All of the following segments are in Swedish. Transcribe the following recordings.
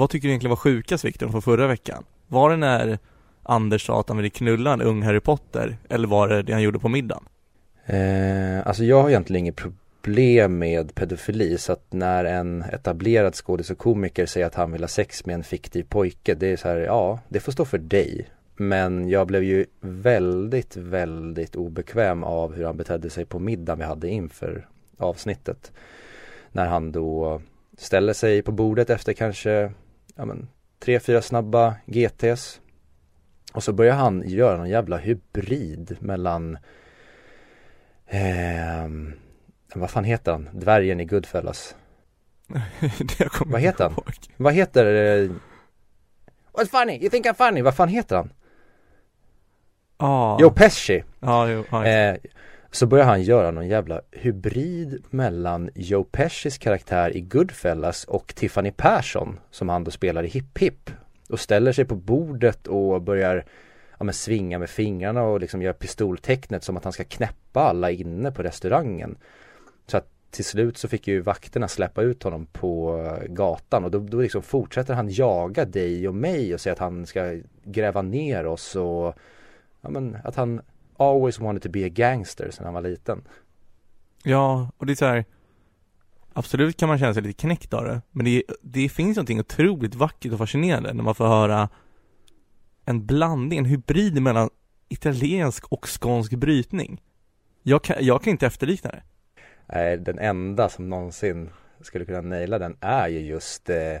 vad tycker du egentligen var sjukast Viktor från förra veckan? Var det när Anders sa att han ville knulla en ung Harry Potter eller var det det han gjorde på middagen? Eh, alltså jag har egentligen inget problem med pedofili så att när en etablerad skådis och komiker säger att han vill ha sex med en fiktiv pojke det är så här, ja det får stå för dig. Men jag blev ju väldigt, väldigt obekväm av hur han betedde sig på middagen vi hade inför avsnittet. När han då ställer sig på bordet efter kanske ja men, tre, fyra snabba GTs. Och så börjar han göra någon jävla hybrid mellan eh, vad fan heter han? Dvärgen i Goodfellas. vad heter han? Ihåg. Vad heter eh, What's funny? You think I'm funny? Vad fan heter han? Ah. Joe Pesci. Ah, jo, ah, eh, så börjar han göra någon jävla hybrid mellan Joe Pescis karaktär i Goodfellas och Tiffany Persson som han då spelar i Hip Hip och ställer sig på bordet och börjar ja, men svinga med fingrarna och liksom gör pistoltecknet som att han ska knäppa alla inne på restaurangen. Så att till slut så fick ju vakterna släppa ut honom på eh, gatan och då, då liksom fortsätter han jaga dig och mig och säga att han ska gräva ner oss och ja, men att han always wanted to be a gangster sen han var liten. Ja, och det är så här Absolut kan man känna sig lite knäckt av det, men det, det finns någonting otroligt vackert och fascinerande när man får höra en blandning, en hybrid mellan italiensk och skånsk brytning. Jag kan, jag kan inte efterlikna det. Nej, den enda som någonsin skulle kunna naila den är ju just eh,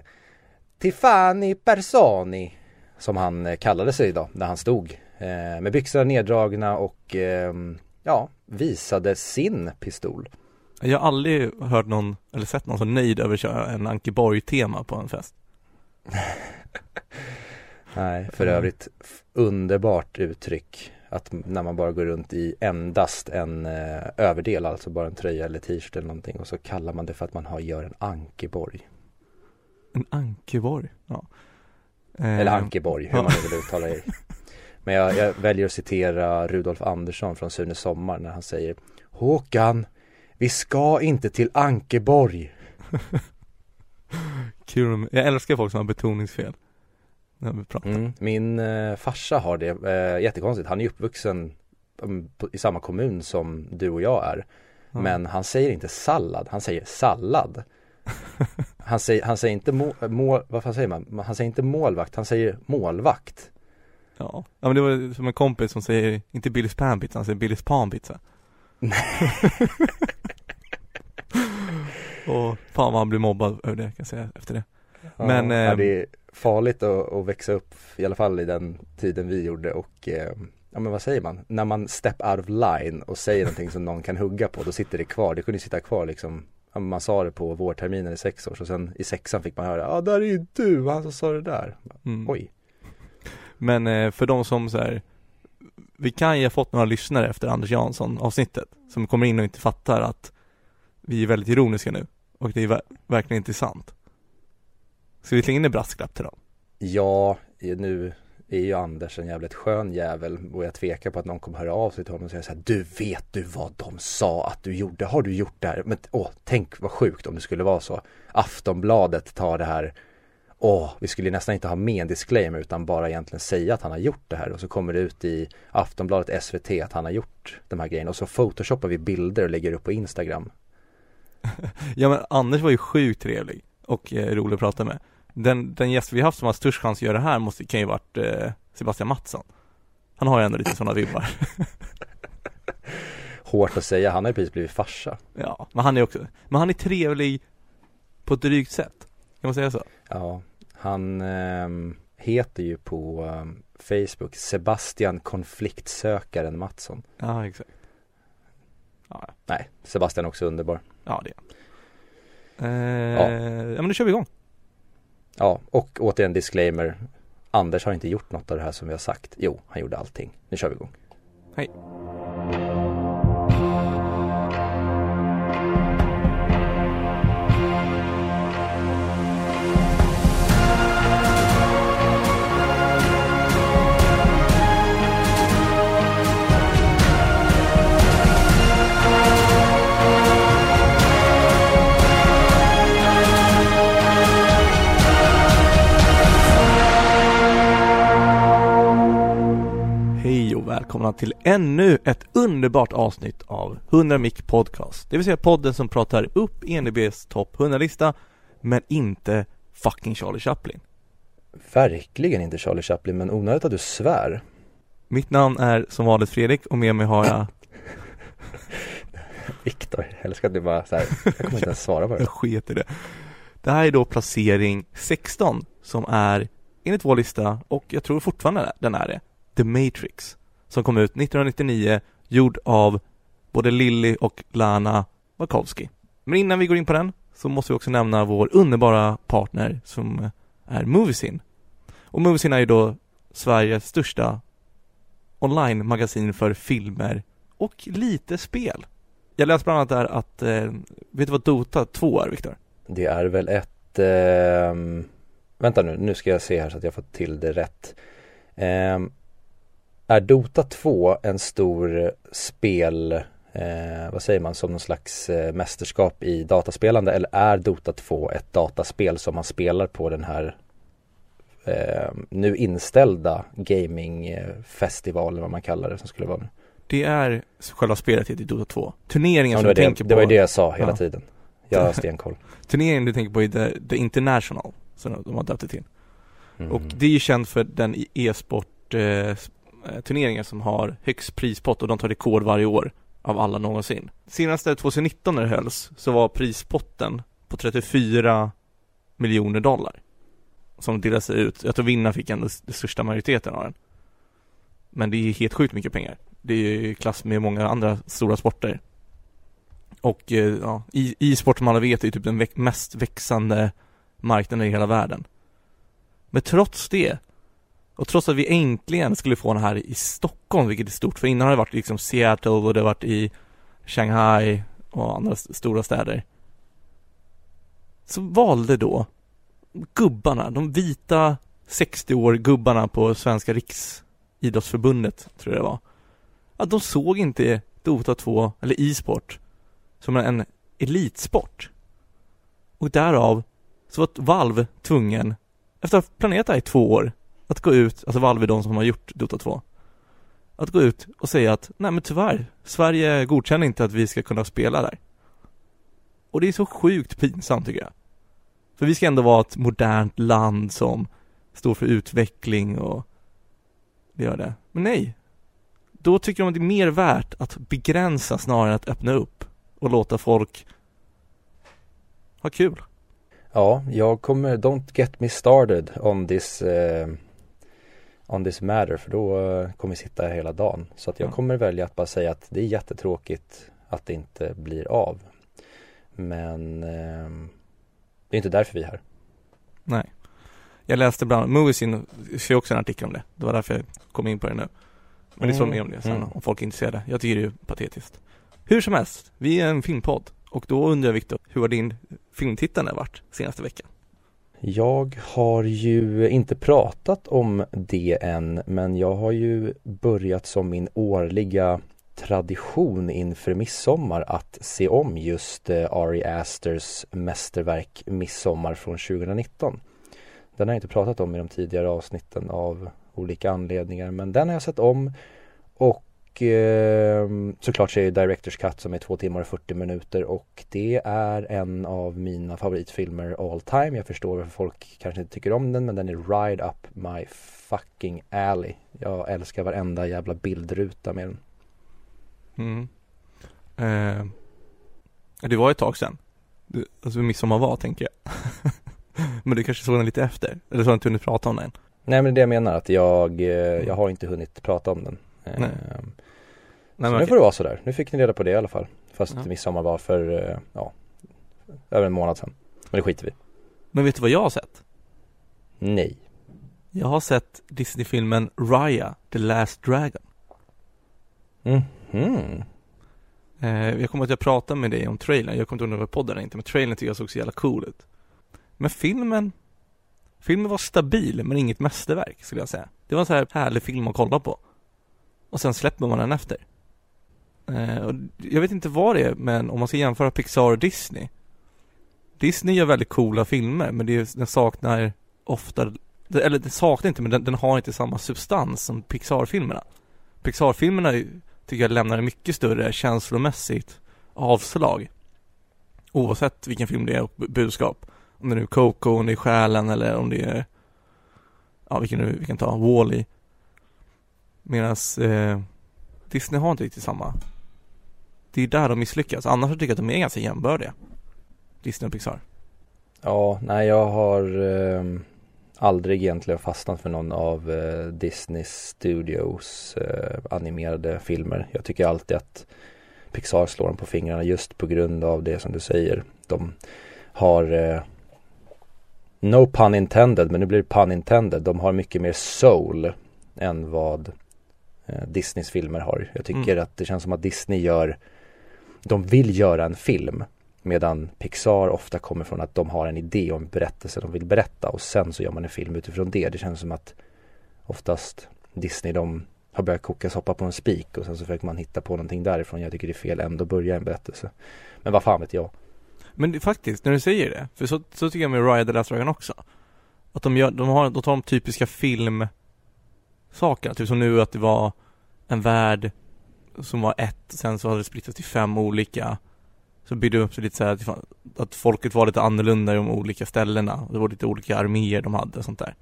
Tiffani Personi som han eh, kallade sig då när han stod med byxorna neddragna och eh, ja, visade sin pistol. Jag har aldrig hört någon, eller sett någon så nöjd över att köra en Ankeborg-tema på en fest. Nej, för övrigt underbart uttryck att när man bara går runt i endast en eh, överdel, alltså bara en tröja eller t-shirt eller någonting och så kallar man det för att man har, gör en Ankeborg. En Ankeborg? Ja. Eller eh, Ankeborg, hur man vill uttala det. Men jag, jag, väljer att citera Rudolf Andersson från Sune Sommar när han säger Håkan, vi ska inte till Ankeborg. Kul, jag älskar folk som har betoningsfel när vi pratar. Mm, min eh, farsa har det, eh, jättekonstigt, han är uppvuxen på, i samma kommun som du och jag är. Mm. Men han säger inte sallad, han säger sallad. han, säger, han säger inte mål, mål, vad fan säger man? Han säger inte målvakt, han säger målvakt. Ja, ja men det var som en kompis som säger, inte Billys panpizza, han säger Billys panpizza. och fan vad han blir mobbad över det kan jag säga efter det. Ja, men ja, det ehm, är farligt att, att, växa upp i alla fall i den tiden vi gjorde och eh, ja men vad säger man, när man step out of line och säger någonting som någon kan hugga på då sitter det kvar, det kunde sitta kvar liksom man sa det på vårterminen i sex år och sen i sexan fick man höra, ja där är ju du, han som sa det där. Mm. Oj. Men eh, för de som så här, vi kan ju ha fått några lyssnare efter Anders Jansson avsnittet som kommer in och inte fattar att vi är väldigt ironiska nu och det är verkligen inte sant. Ska vi slänga in en brasklapp till dem? Ja, nu är ju Anders en jävligt skön jävel och jag tvekar på att någon kommer höra av sig till honom och säga så här, Du vet du vad de sa att du gjorde? Har du gjort det här? Men åh, tänk vad sjukt om det skulle vara så. Aftonbladet tar det här Åh, vi skulle nästan inte ha med en disclaimer utan bara egentligen säga att han har gjort det här och så kommer det ut i Aftonbladet SVT att han har gjort de här grejerna och så photoshoppar vi bilder och lägger upp på Instagram. ja men Anders var ju sjukt trevlig och eh, rolig att prata med. Den, den gäst vi haft som har störst chans att göra det här måste, kan ju varit eh, Sebastian Mattsson. Han har ju ändå lite sådana vibbar. Hårt att säga, han har ju precis blivit farsa. Ja, men han är också, men han är trevlig på ett drygt sätt. Kan man säga så? Ja, han eh, heter ju på eh, Facebook Sebastian konfliktsökaren Mattsson. Ja, exakt. Ja. Nej, Sebastian är också underbar. Ja, det är eh, ja. ja, men nu kör vi igång. Ja, och återigen disclaimer. Anders har inte gjort något av det här som vi har sagt. Jo, han gjorde allting. Nu kör vi igång. Hej. Välkomna till ännu ett underbart avsnitt av 100 Mic Podcast. Det vill säga podden som pratar upp ENBs topp 100-lista, men inte fucking Charlie Chaplin. Verkligen inte Charlie Chaplin, men onödigt att du svär. Mitt namn är som vanligt Fredrik och med mig har jag Viktor, jag älskar att du bara så här, jag kommer inte ens svara på det. Jag sket i det. Det här är då placering 16 som är enligt vår lista och jag tror fortfarande den är det. The Matrix som kom ut 1999 gjord av både Lilly och Lana Wachowski. Men innan vi går in på den så måste vi också nämna vår underbara partner som är Moviesin. Och Moviesin är ju då Sveriges största online-magasin för filmer och lite spel. Jag läste bland annat där att, eh, vet du vad Dota 2 är Viktor? Det är väl ett, eh, vänta nu, nu ska jag se här så att jag får till det rätt. Eh, är Dota 2 en stor spel, eh, vad säger man, som någon slags eh, mästerskap i dataspelande eller är Dota 2 ett dataspel som man spelar på den här eh, nu inställda gamingfestivalen vad man kallar det som skulle vara nu? Det är själva spelet i Dota 2. Turneringen Ja, som du det, tänker på. det var det jag sa hela Ja. tiden. Jag har stenkoll. Turneringen du tänker på är The, The International, som de har döpt det till. Mm. Och det är ju känt för den e-sport eh, Eh, turneringar som har högst prispott och de tar rekord varje år av alla någonsin. Senaste 2019 när det hölls så var prispotten på 34 miljoner dollar. Som delades ut. Jag tror vinnaren fick ändå den största majoriteten av den. Men det är helt sjukt mycket pengar. Det är ju i klass med många andra stora sporter. Och eh, ja, i- e-sport som alla vet är typ den mest växande marknaden i hela världen. Men trots det, och trots att vi äntligen skulle få den här i Stockholm, vilket är stort, för innan har det varit liksom Seattle och det har varit i Shanghai och andra st- stora städer. Så valde då gubbarna, de vita 60 år gubbarna på Svenska Riksidrottsförbundet, tror jag det var. Att de såg inte Dota 2, eller e-sport, som en elitsport. Och därav så var Valve tvungen efter att ha planerat det här i två år, att gå ut, alltså Valve är de som har gjort Dota 2, att gå ut och säga att nej men tyvärr, Sverige godkänner inte att vi ska kunna spela där. Och det är så sjukt pinsamt tycker jag. För vi ska ändå vara ett modernt land som står för utveckling och det gör det. Men nej. Då tycker de att det är mer värt att begränsa snarare än att öppna upp och låta folk ha kul. Ja, jag kommer, don't get me started on this uh, on this matter för då eh, kommer vi sitta här hela dagen. Så att jag Ja. kommer välja att bara säga att det är jättetråkigt att det inte blir av. Men eh, det är inte därför vi är här. Nej. Jag läste bland Moviesin, ser också en artikel om det. Det var därför jag kom in på det nu. Men det står Mm, mer om det sen mm. om folk är intresserade. Jag tycker det är patetiskt. Hur som helst, vi är en filmpodd. Och då undrar jag Viktor, hur har din filmtittande varit senaste veckan? Jag har ju inte pratat om det än men jag har ju börjat som min årliga tradition inför midsommar att se om just eh, Ari Asters mästerverk Midsommar från 2019. Den har jag inte pratat om i de tidigare avsnitten av olika anledningar men den har jag sett om och eh, såklart så är det Directors Cut som är två timmar och 40 minuter och det är en av mina favoritfilmer all time. Jag förstår varför folk kanske inte tycker om den men den är right up my fucking alley. Jag älskar varenda jävla bildruta med den. Mm. Eh, det var ett tag sedan. Du, alltså midsommar var, tänker jag. Men du kanske såg den lite efter? Eller så har du inte hunnit prata om den? Nej men det är det jag menar att jag, eh, jag har inte hunnit prata om den. Eh, Nej. Nej, nu men får det vara sådär. Nu fick ni reda på det i alla fall. Fast Ja. midsommar var för, eh, ja, över en månad sedan. Men det skiter vi men vet du vad jag har sett? Nej. Jag har sett Disney-filmen Raya, The Last Dragon. Mhm. Eh, jag kommer att jag pratade med dig om trailern, jag kommer inte ihåg om det var podden eller inte, men trailern tycker jag såg så jävla cool ut. Men filmen, filmen var stabil men inget mästerverk skulle jag säga. Det var en så här härlig film att kolla på. Och sen släpper man den efter. Eh, och jag vet inte vad det är, men om man ska jämföra Pixar och Disney. Disney gör väldigt coola filmer, men det är, den saknar ofta, eller den saknar inte, men den, den har inte samma substans som Pixar-filmerna. Pixar-filmerna tycker jag lämnar mycket större känslomässigt avslag. Oavsett vilken film det är och budskap. Om det nu är Coco, om det är Själen eller om det är Ja, vilken nu vi kan ta, Wall-E. Medan eh, Disney har inte riktigt samma. Det är där de misslyckas. Annars tycker jag att de är ganska jämbördiga. Disney och Pixar. Ja, nej jag har eh, aldrig egentligen fastnat för någon av eh, Disney Studios eh, animerade filmer. Jag tycker alltid att Pixar slår dem på fingrarna just på grund av det som du säger. De har eh, No pun intended, men nu blir det pun intended. De har mycket mer soul än vad eh, Disneys filmer har. Jag tycker mm. att det känns som att Disney gör de vill göra en film Medan Pixar ofta kommer från att de har en idé om berättelse de vill berätta och sen så gör man en film utifrån det. Det känns som att oftast Disney de har börjat koka soppa på en spik och sen så försöker man hitta på någonting därifrån. Jag tycker det är fel ändå att börja en berättelse. Men vad fan vet jag. Men det, faktiskt, när du säger det, för så, så tycker jag med Raya the Last Dragon också. Att de gör, de har, de tar de typiska filmsakerna, typ som nu att det var en värld som var ett, sen så hade det splittrats till fem olika så byggde det upp sig lite så här att folket var lite annorlunda i de olika ställena. Det var lite olika arméer de hade och sånt där.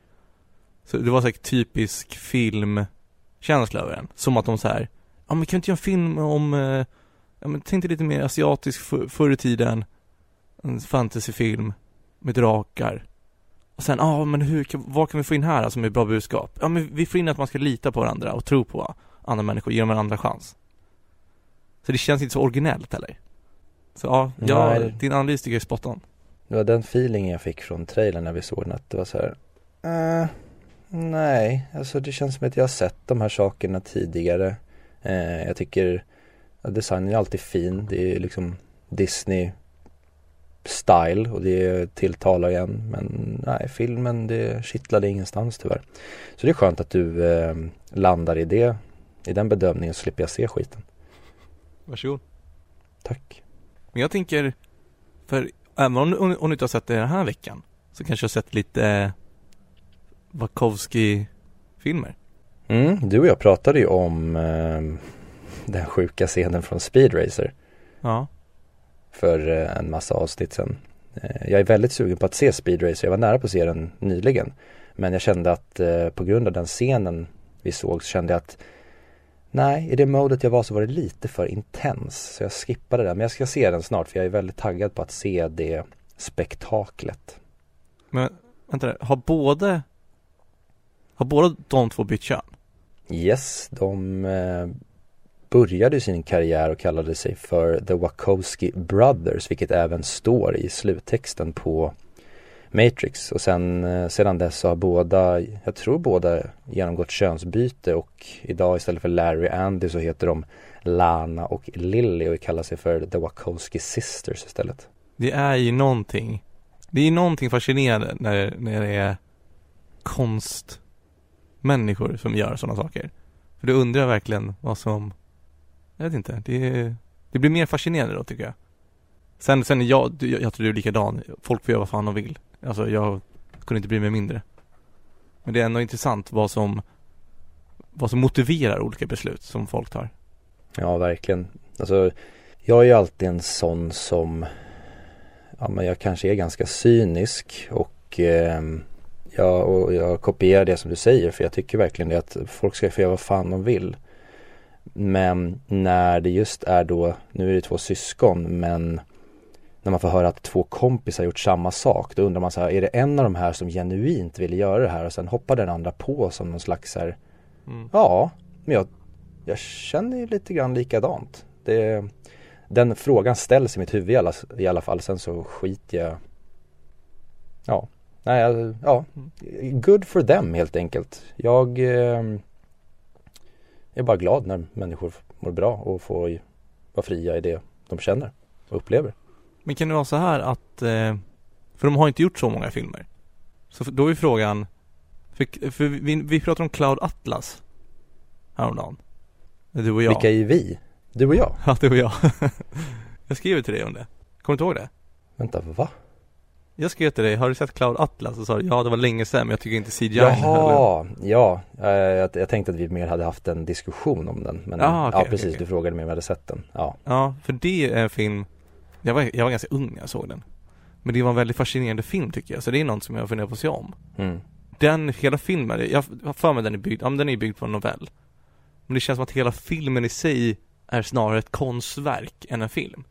Så det var säkert typisk filmkänsla över den. Som att de så här, ja men kan vi inte göra en film om, eh, ja men tänk dig lite mer asiatisk för, förr i tiden. En fantasyfilm med drakar. Och sen, ja men hur, vad kan vi få in här som är bra budskap? Ja men vi får in att man ska lita på varandra och tro på andra människor, ge dem en andra chans. Så det känns inte så originellt heller. Så ja, jag, din analys tycker jag är spot on. Det var den feelingen jag fick från trailern när vi såg den att det var så här uh, Nej, alltså det känns som att jag har sett de här sakerna tidigare uh, Jag tycker att designen är alltid fin, det är liksom Disney style och det tilltalar igen men nej filmen det kittlade ingenstans tyvärr. Så det är skönt att du eh, landar i det, i den bedömningen slipper jag se skiten. Varsågod. Tack. Men jag tänker, för även om, om, du inte har sett det den här veckan så kanske du har sett lite eh, Wachowski-filmer. Mm, du och jag pratade ju om eh, den sjuka scenen från Speed Racer. Ja. För eh, en massa avsnitt sen. Eh, jag är väldigt sugen på att se Speed Racer. Jag var nära på att se den nyligen. Men jag kände att eh, på grund av den scenen vi såg så kände jag att Nej, i det modet jag var så var det lite för intens. Så jag skippade den. Men jag ska se den snart för jag är väldigt taggad på att se det spektaklet. Men vänta, har både Har båda de två bytt kön? Yes, de eh, började sin karriär och kallade sig för The Wachowski Brothers, vilket även står i sluttexten på Matrix och sen eh, sedan dess har båda, jag tror båda genomgått könsbyte och idag istället för Larry och Andy så heter de Lana och Lily och kallar sig för The Wachowski Sisters istället. Det är ju någonting, det är någonting fascinerande när, när det är konstmänniskor som gör sådana saker. För då undrar jag verkligen vad som, jag vet inte, det, det blir mer fascinerande då tycker jag. Sen, sen jag, jag, jag tror du är likadan, folk får göra vad fan de vill. Alltså jag kunde inte bry mig mindre. Men det är ändå intressant vad som vad som motiverar olika beslut som folk tar. Ja, verkligen. Alltså, jag är ju alltid en sån som, ja men jag kanske är ganska cynisk och eh, jag, och jag kopierar det som du säger för jag tycker verkligen det att folk ska få göra vad fan de vill. Men när det just är då, nu är det två syskon men när man får höra att två kompisar gjort samma sak, då undrar man så här, är det en av de här som genuint vill göra det här och sen hoppar den andra på som någon slags här, mm. ja, men jag, jag känner ju lite grann likadant. Det, den frågan ställs i mitt huvud i alla, i alla fall, sen så skiter jag, ja, nej, ja, good for them helt enkelt. Jag eh, är bara glad när människor mår bra och får vara fria i det de känner och upplever. Men kan det vara så här att, eh, för de har inte gjort så många filmer. Så då är frågan, för, för vi, vi pratar om Cloud Atlas häromdagen. Du och jag. Vilka är vi? Du och jag? Ja, du och jag. jag skrev till dig om det. Kommer du inte ihåg det? Vänta, va? Jag skrev till dig, har du sett Cloud Atlas? Och sa ja det var länge sedan men jag tycker inte CGI Jaha, ja, eh, jag, jag tänkte att vi mer hade haft en diskussion om den men Jaha, okej, ja precis, okej. du frågade mig om jag hade sett den, ja Ja, för det är en film jag var, jag var ganska ung när jag såg den. Men det var en väldigt fascinerande film tycker jag, så det är något som jag funderar på att se om. Mm. Den, hela filmen, jag har för mig den är byggd, ja men den är byggd på en novell. Men det känns som att hela filmen i sig är snarare ett konstverk än en film.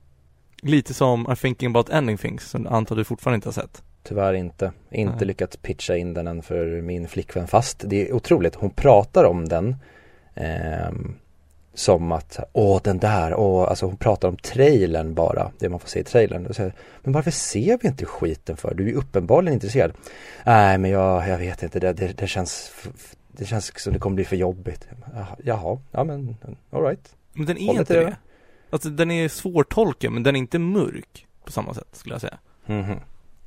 Lite som I'm thinking about ending things, som jag antar du fortfarande inte har sett. Tyvärr inte, inte Nej. lyckats pitcha in den än för min flickvän fast det är otroligt, hon pratar om den ehm, Som att, åh den där, åh, alltså hon pratar om trailern bara, det man får se i trailern och säger, Men varför ser vi inte skiten för? Du är ju uppenbarligen intresserad Nej men jag, jag vet inte, det, det, det känns Det känns som det kommer bli för jobbigt Jaha, ja men alright Men den är Håller inte det. det. Alltså den är svårtolkad men den är inte mörk på samma sätt skulle jag säga. Mhm.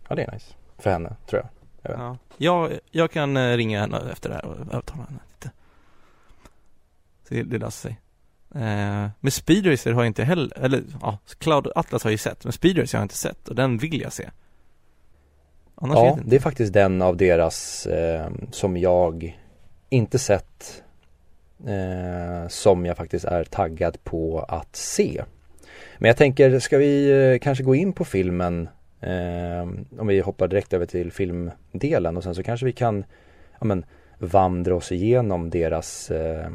Ja det är nice, för henne tror jag Jag vet. Ja. Jag, jag kan eh, ringa henne efter det här och övertala henne lite. Så det, det löser sig. Eh, men Speed Racer har jag inte heller, eller ja, Cloud Atlas har jag ju sett, men Speed Racer har jag inte sett och den vill jag se. Annars Ja, det är faktiskt den av deras eh, som jag inte sett eh, som jag faktiskt är taggad på att se. Men jag tänker, ska vi eh, kanske gå in på filmen eh, om vi hoppar direkt över till filmdelen och sen så kanske vi kan ja, men, vandra oss igenom deras eh,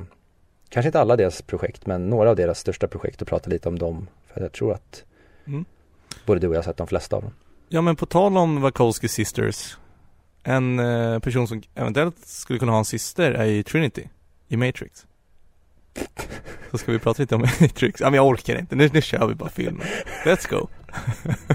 Kanske inte alla deras projekt men några av deras största projekt och prata lite om dem. För jag tror att Mm. både du och jag har sett de flesta av dem. Ja men på tal om Wachowski Sisters En eh, person som eventuellt skulle kunna ha en syster är ju Trinity i Matrix Så ska vi prata lite om Matrix, ja men jag orkar inte, nu, nu kör vi bara filmen Let's go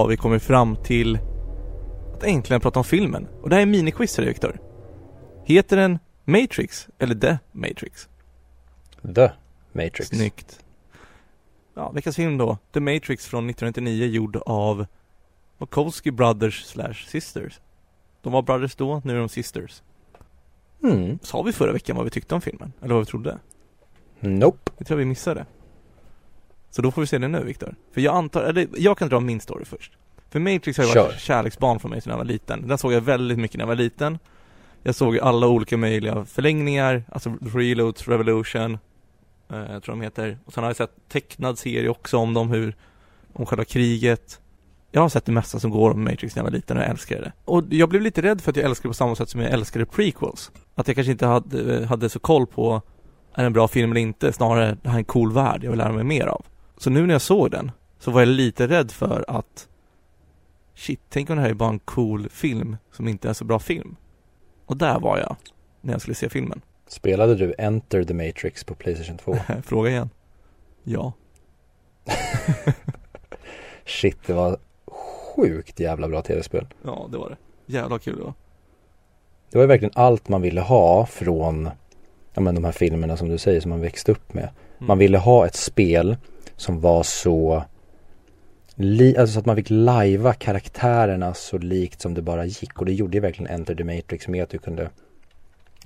har vi kommit fram till att äntligen prata om filmen. Och det här är en miniquiz här Viktor. Heter den Matrix eller The Matrix? The Matrix. Snyggt. Ja, veckans film då. The Matrix från 1999 gjord av Wachowski Brothers slash Sisters. De var brothers då, nu är de sisters. Mm. Sa vi förra veckan vad vi tyckte om filmen? Eller vad vi trodde? Nope. Det tror jag vi missade. Så då får vi se det nu Viktor. För jag antar, eller jag kan dra min story först. För Matrix har ju varit Kör. kärleksbarn för mig sedan jag var liten. Den såg jag väldigt mycket när jag var liten. Jag såg ju alla olika möjliga förlängningar, alltså Reloads, Revolution, eh, jag tror de heter. Och sen har jag sett tecknad serie också om dem, hur, om själva kriget. Jag har sett det mesta som går om Matrix när jag var liten och jag älskade det. Och jag blev lite rädd för att jag älskade det på samma sätt som jag älskade prequels. Att jag kanske inte hade, hade så koll på är det en bra film eller inte, snarare det här är en cool värld jag vill lära mig mer av. Så nu när jag såg den så var jag lite rädd för att shit, tänk om det här är bara en cool film som inte är så bra film. Och där var jag när jag skulle se filmen. Spelade du Enter the Matrix på Playstation 2? Fråga igen. Ja. Shit, det var sjukt jävla bra tv-spel. Ja, det var det. Jävla kul det var. Det var ju verkligen allt man ville ha från ja, men de här filmerna som du säger som man växte upp med. Mm. Man ville ha ett spel som var så alltså så att man fick lajva karaktärerna så likt som det bara gick och det gjorde ju verkligen Enter the Matrix med att du kunde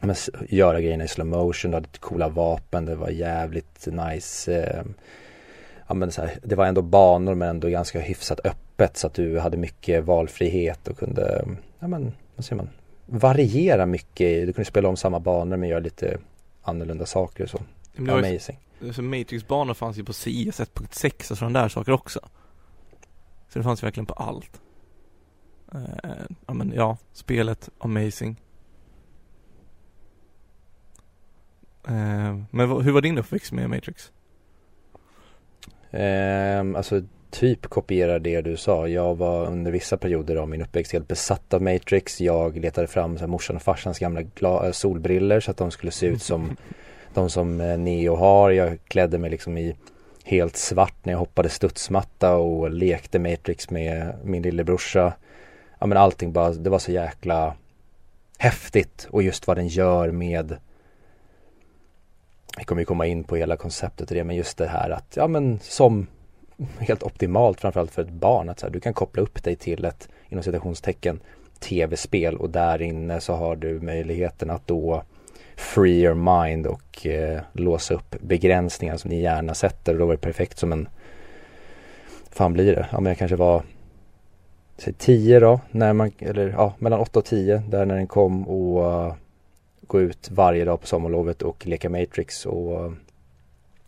men, göra grejerna i slow motion, du hade coola vapen, det var jävligt nice eh, Ja men så här, det var ändå banor men ändå ganska hyfsat öppet så att du hade mycket valfrihet och kunde, ja men vad säger man, variera mycket, du kunde spela om samma banor men göra lite annorlunda saker och så. Det var Amazing. Så Matrix-banor fanns ju på CS 1.6 och sådana där saker också. Så det fanns ju verkligen på allt. Eh, ja men ja, spelet, amazing. Eh, men hur var din uppväxt med Matrix? Ehm, alltså typ kopierar det du sa. Jag var under vissa perioder av min uppväxt helt besatt av Matrix. Jag letade fram så här, morsan och farsans gamla gla- solbriller så att de skulle se ut som de som eh, Neo har. Jag klädde mig liksom i helt svart när jag hoppade studsmatta och lekte Matrix med min lillebrorsa. Ja men allting bara, det var så jäkla häftigt och just vad den gör med vi kommer ju komma in på hela konceptet och det men just det här att ja men som helt optimalt framförallt för ett barn att så här, du kan koppla upp dig till ett inom citationstecken tv-spel och där inne så har du möjligheten att då free your mind och eh, låsa upp begränsningar som din hjärna sätter och då var det perfekt som en fan blir det? Ja men jag kanske var säg 10 då, när man, eller ja mellan 8 och 10 där när den kom och uh, gå ut varje dag på sommarlovet och leka Matrix och uh,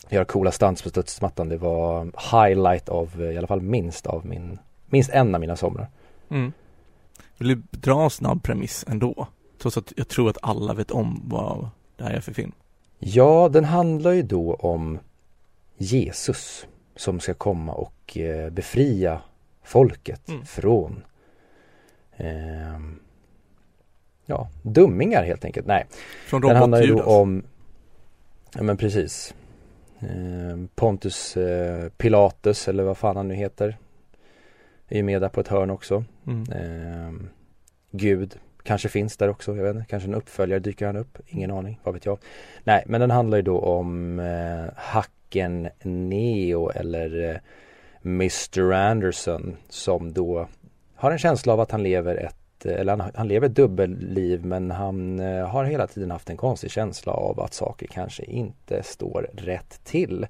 göra coola stunts på studsmattan. Det var highlight av, eh, i alla fall minst av min, minst en av mina somrar. Mm. Vill du dra en snabb premiss ändå? Trots att jag tror att alla vet om vad det här är för film. Ja, den handlar ju då om Jesus som ska komma och eh, befria folket Mm. från eh, ja, dummingar helt enkelt. Nej, Från den handlar ju då om Ja men precis eh, Pontus eh, Pilatus eller vad fan han nu heter Är ju med där på ett hörn också Mm. eh, Gud kanske finns där också, jag vet inte, kanske en uppföljare dyker han upp, ingen aning, vad vet jag Nej men den handlar ju då om eh, hacken Neo eller eh, Mr Anderson som då har en känsla av att han lever ett eh, eller han, han lever ett dubbelliv men han eh, har hela tiden haft en konstig känsla av att saker kanske inte står rätt till.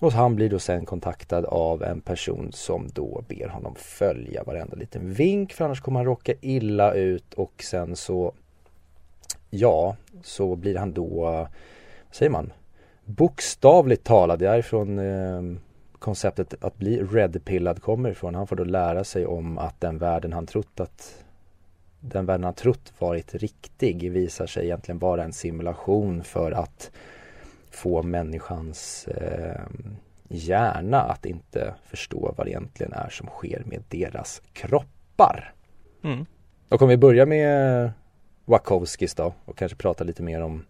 Och han blir då sen kontaktad av en person som då ber honom följa varenda liten vink för annars kommer han råka illa ut och sen så Ja, så blir han då, vad säger man, bokstavligt talad, det är från eh, konceptet att bli redpillad kommer ifrån. Han får då lära sig om att den världen han trott att den världen han trott varit riktig visar sig egentligen vara en simulation för att få människans eh, hjärna att inte förstå vad det egentligen är som sker med deras kroppar. Mm. Då kommer vi börja med Wachowskis då och kanske prata lite mer om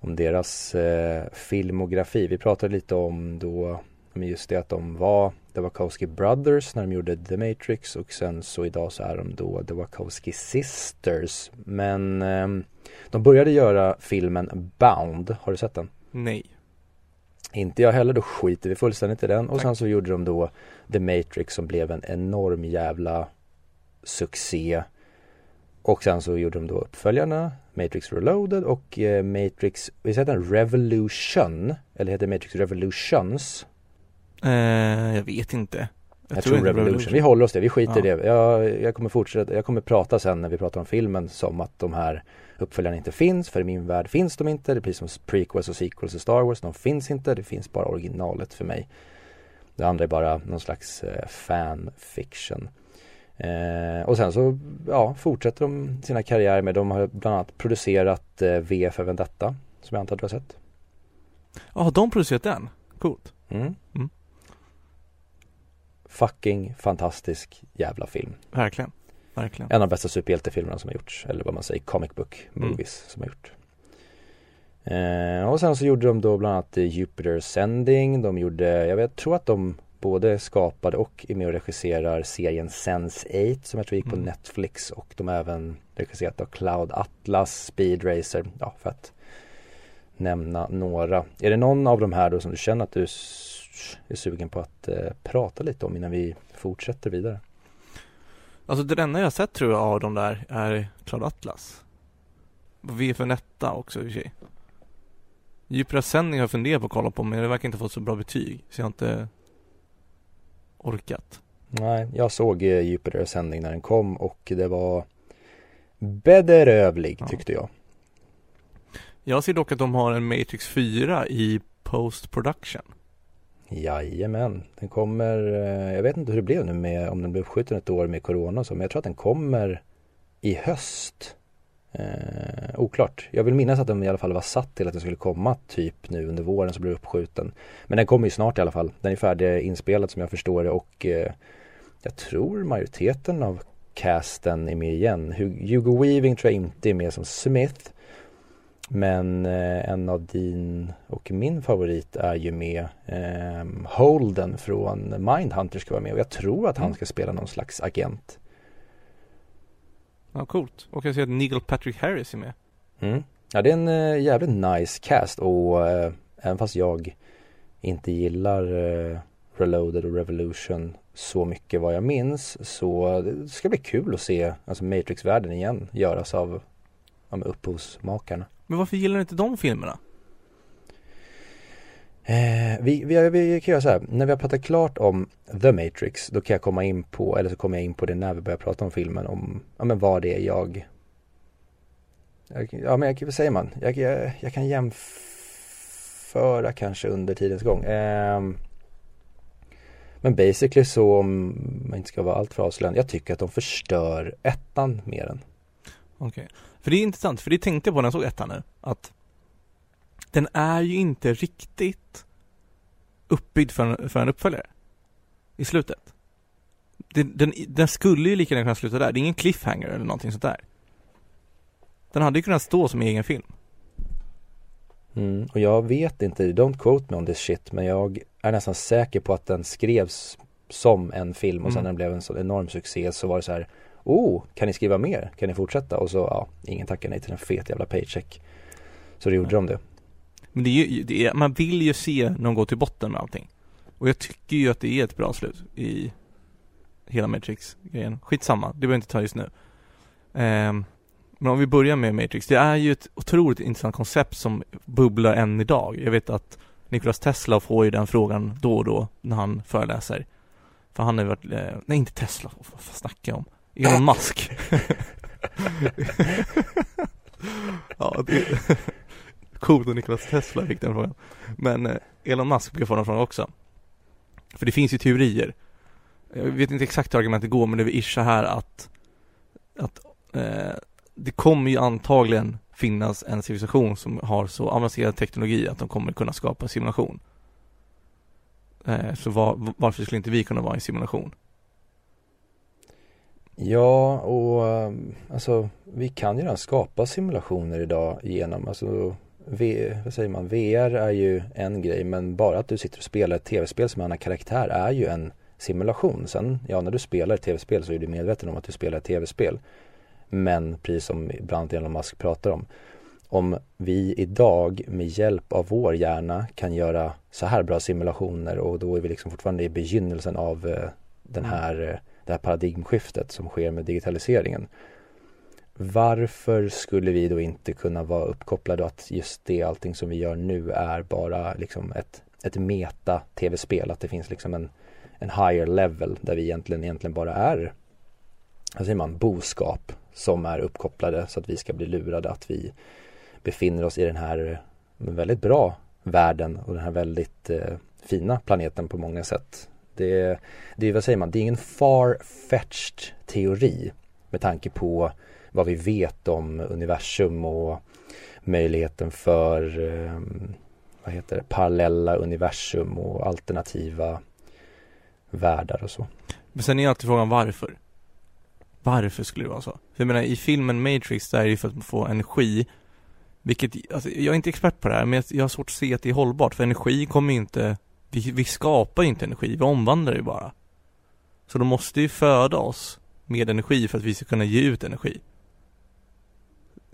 om deras eh, filmografi. Vi pratade lite om då men just det att de var The Wachowski Brothers när de gjorde The Matrix och sen så idag så är de då The Wachowski Sisters. Men ehm, de började göra filmen Bound, har du sett den? Nej. Inte jag heller, då skiter vi fullständigt i den. Och Tack. sen så gjorde de då The Matrix som blev en enorm jävla succé. Och sen så gjorde de då uppföljarna Matrix Reloaded och eh, Matrix, visst heter den Revolution? Eller heter Matrix Revolutions? Eh, jag vet inte. Jag, tror, inte Revolution. Vi håller oss det, vi skiter i Ja. det. Jag, jag kommer fortsätta, jag kommer prata sen när vi pratar om filmen som att de här uppföljarna inte finns. För i min värld finns de inte. Det precis som prequels och sequels i Star Wars. De finns inte. Det finns bara originalet för mig. Det andra är bara någon slags eh, fanfiction. Eh, och sen så ja, fortsätter de sina karriärer med, de har bland annat producerat eh, V för Vendetta. Som jag antar att du har sett. Ja, har de producerat den? Coolt. Mm. Mm. Fucking fantastisk jävla film. Verkligen. Verkligen. En av de bästa superhjältefilmerna som har gjorts, eller vad man säger, comic book Mm. movies som har gjort. Eh, och sen så gjorde de då bland annat eh, Jupiter Ascending, de gjorde, jag vet, tror att de både skapade och är med och regisserar serien Sense8 som jag tror gick på Mm. Netflix och de har även regisserat av Cloud Atlas, Speed Racer, ja för att nämna några. Är det någon av de här då som du känner att du är sugen på att eh, prata lite om innan vi fortsätter vidare? Alltså det enda jag sett tror jag av de där är Cloud Atlas. V för Netta också i och för sig. Djupare sändning har jag funderat på att kolla på men det verkar inte få så bra betyg så jag har inte orkat. Nej, jag såg eh, Jupiter Ascending när den kom och det var bedrövlig Ja. tyckte jag. Jag ser dock att de har en Matrix 4 i post production. Jajamän, den kommer, eh, jag vet inte hur det blev nu med, om den blev uppskjuten ett år med corona och så, men jag tror att den kommer i höst. Eh, oklart. Jag vill minnas att den i alla fall var satt till att den skulle komma typ nu under våren så blev uppskjuten. Men den kommer ju snart i alla fall. Den är färdig inspelad som jag förstår det och eh, jag tror majoriteten av casten är med igen. Hugo Weaving tror jag inte är med som Smith. Men eh, en av din och min favorit är ju med eh, Holden från Mindhunter ska vara med och jag tror att han mm. ska spela någon slags agent. Ja, coolt. Och jag ser att Nigel Patrick Harris är med. Mm. Ja, det är en äh, jävligt nice cast och äh, även fast jag inte gillar äh, Reloaded och Revolution så mycket vad jag minns så det ska bli kul att se alltså Matrix-världen igen göras av ja, upphovsmakarna. Men varför gillar du inte de filmerna? Eh, vi, vi, vi kan göra så här, när vi har pratat klart om The Matrix, då kan jag komma in på, eller så kommer jag in på det när vi börjar prata om filmen, om, ja men vad det är jag, ja men jag, vad säger man, jag, jag, jag kan jämföra kanske under tidens gång. Eh, men basically så, om man inte ska vara allt för avslöjande, jag tycker att de förstör ettan mer än. Okej, okay. För det är intressant, för det tänkte jag på när jag såg ettan nu, att den är ju inte riktigt uppbyggd för en, för en uppföljare. I slutet. Den, den, den skulle ju lika gärna kunna sluta där. Det är ingen cliffhanger eller någonting sånt där. Den hade ju kunnat stå som egen film. Mm, och jag vet inte, don't quote me on this shit, men jag är nästan säker på att den skrevs som en film och sen mm. när den blev en så enorm succé så var det så här Oh, kan ni skriva mer? Kan ni fortsätta? Och så, ja, ingen tackar nej till en fet jävla paycheck. Så då gjorde mm. de det. Men det är ju, det är, man vill ju se någon gå till botten med allting. Och jag tycker ju att det är ett bra slut i hela Matrix-grejen. Skitsamma, det behöver inte ta just nu. Um, men om vi börjar med Matrix, det är ju ett otroligt intressant koncept som bubblar än idag. Jag vet att Nikolas Tesla får ju den frågan då och då när han föreläser. För han har ju varit, eh, nej inte Tesla, vad snackar jag om? Elon Musk. ja, det, Coolt att Niklas Tesla fick den frågan. Men eh, Elon Musk brukar få den frågan också. För det finns ju teorier. Jag vet inte exakt hur argumentet går men det är väl så här att, att eh, det kommer ju antagligen finnas en civilisation som har så avancerad teknologi att de kommer kunna skapa en simulation. Eh, så var, varför skulle inte vi kunna vara en simulation? Ja, och eh, alltså vi kan ju redan skapa simulationer idag genom, alltså v, vad säger man, VR är ju en grej men bara att du sitter och spelar ett tv-spel som en karaktär är ju en simulation. Sen, ja när du spelar ett tv-spel så är du medveten om att du spelar ett tv-spel. Men precis som ibland Elon Musk pratar om. Om vi idag med hjälp av vår hjärna kan göra så här bra simulationer och då är vi liksom fortfarande i begynnelsen av eh, den mm. här, eh, det här paradigmskiftet som sker med digitaliseringen varför skulle vi då inte kunna vara uppkopplade att just det allting som vi gör nu är bara liksom ett, ett meta tv-spel, att det finns liksom en, en higher level där vi egentligen, egentligen bara är, vad säger man, boskap som är uppkopplade så att vi ska bli lurade att vi befinner oss i den här eh, väldigt bra världen och den här väldigt eh, fina planeten på många sätt. Det, det är, vad säger man, det är ingen far-fetched teori med tanke på vad vi vet om universum och möjligheten för ehm, vad heter det, parallella universum och alternativa världar och så. Men sen är alltid frågan varför? Varför skulle det vara så? För jag menar i filmen Matrix där är det ju för att få energi Vilket, alltså, jag är inte expert på det här men jag har svårt att se att det är hållbart för energi kommer ju inte vi, vi skapar ju inte energi, vi omvandlar det bara Så de måste ju föda oss med energi för att vi ska kunna ge ut energi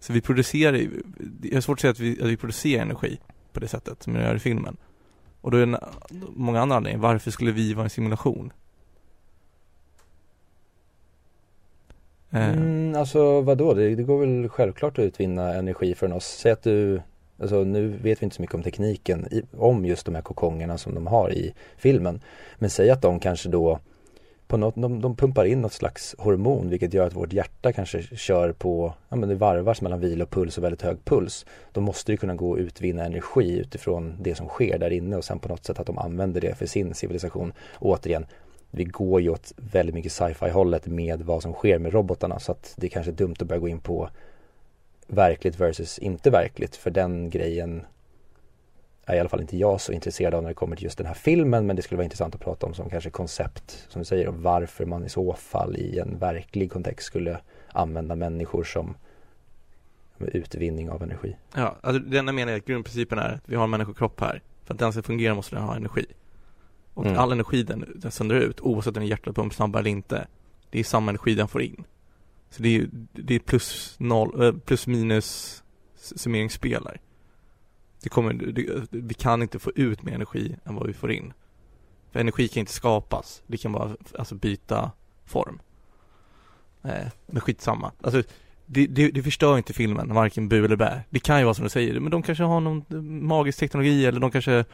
så vi producerar, ju, jag har svårt att säga att vi, att vi producerar energi på det sättet som jag gör i filmen. Och då är det många andra anledningar. Varför skulle vi vara en simulation? Eh. Mm, alltså vadå? Det, det går väl självklart att utvinna energi från oss. Säg att du, alltså nu vet vi inte så mycket om tekniken, i, om just de här kokongerna som de har i filmen. Men säg att de kanske då på något, de, de pumpar in något slags hormon vilket gör att vårt hjärta kanske kör på, ja men det varvas mellan vilopuls och väldigt hög puls. Då måste det kunna gå att utvinna energi utifrån det som sker där inne och sen på något sätt att de använder det för sin civilisation. Och återigen, vi går ju åt väldigt mycket sci-fi hållet med vad som sker med robotarna så att det är kanske är dumt att börja gå in på verkligt versus inte verkligt för den grejen är i alla fall inte jag så intresserad av när det kommer till just den här filmen men det skulle vara intressant att prata om som kanske koncept som du säger och varför man i så fall i en verklig kontext skulle använda människor som utvinning av energi. Ja, alltså det enda menar jag att grundprincipen är att vi har en människokropp här. För att den ska fungera måste den ha energi. Och Mm. all energi den, den sänder ut, oavsett om hjärtat pumpar snabbare eller inte, det är samma energi den får in. Så det är det är plus noll, eh, plus minus summeringsspel där. Det kommer, det, vi kan inte få ut mer energi än vad vi får in. För energi kan inte skapas, det kan bara alltså byta form. Eh, men skitsamma. Alltså det, det, det förstör inte filmen, varken bu eller bä. Det kan ju vara som du säger, men de kanske har någon eh, magisk teknologi eller de kanske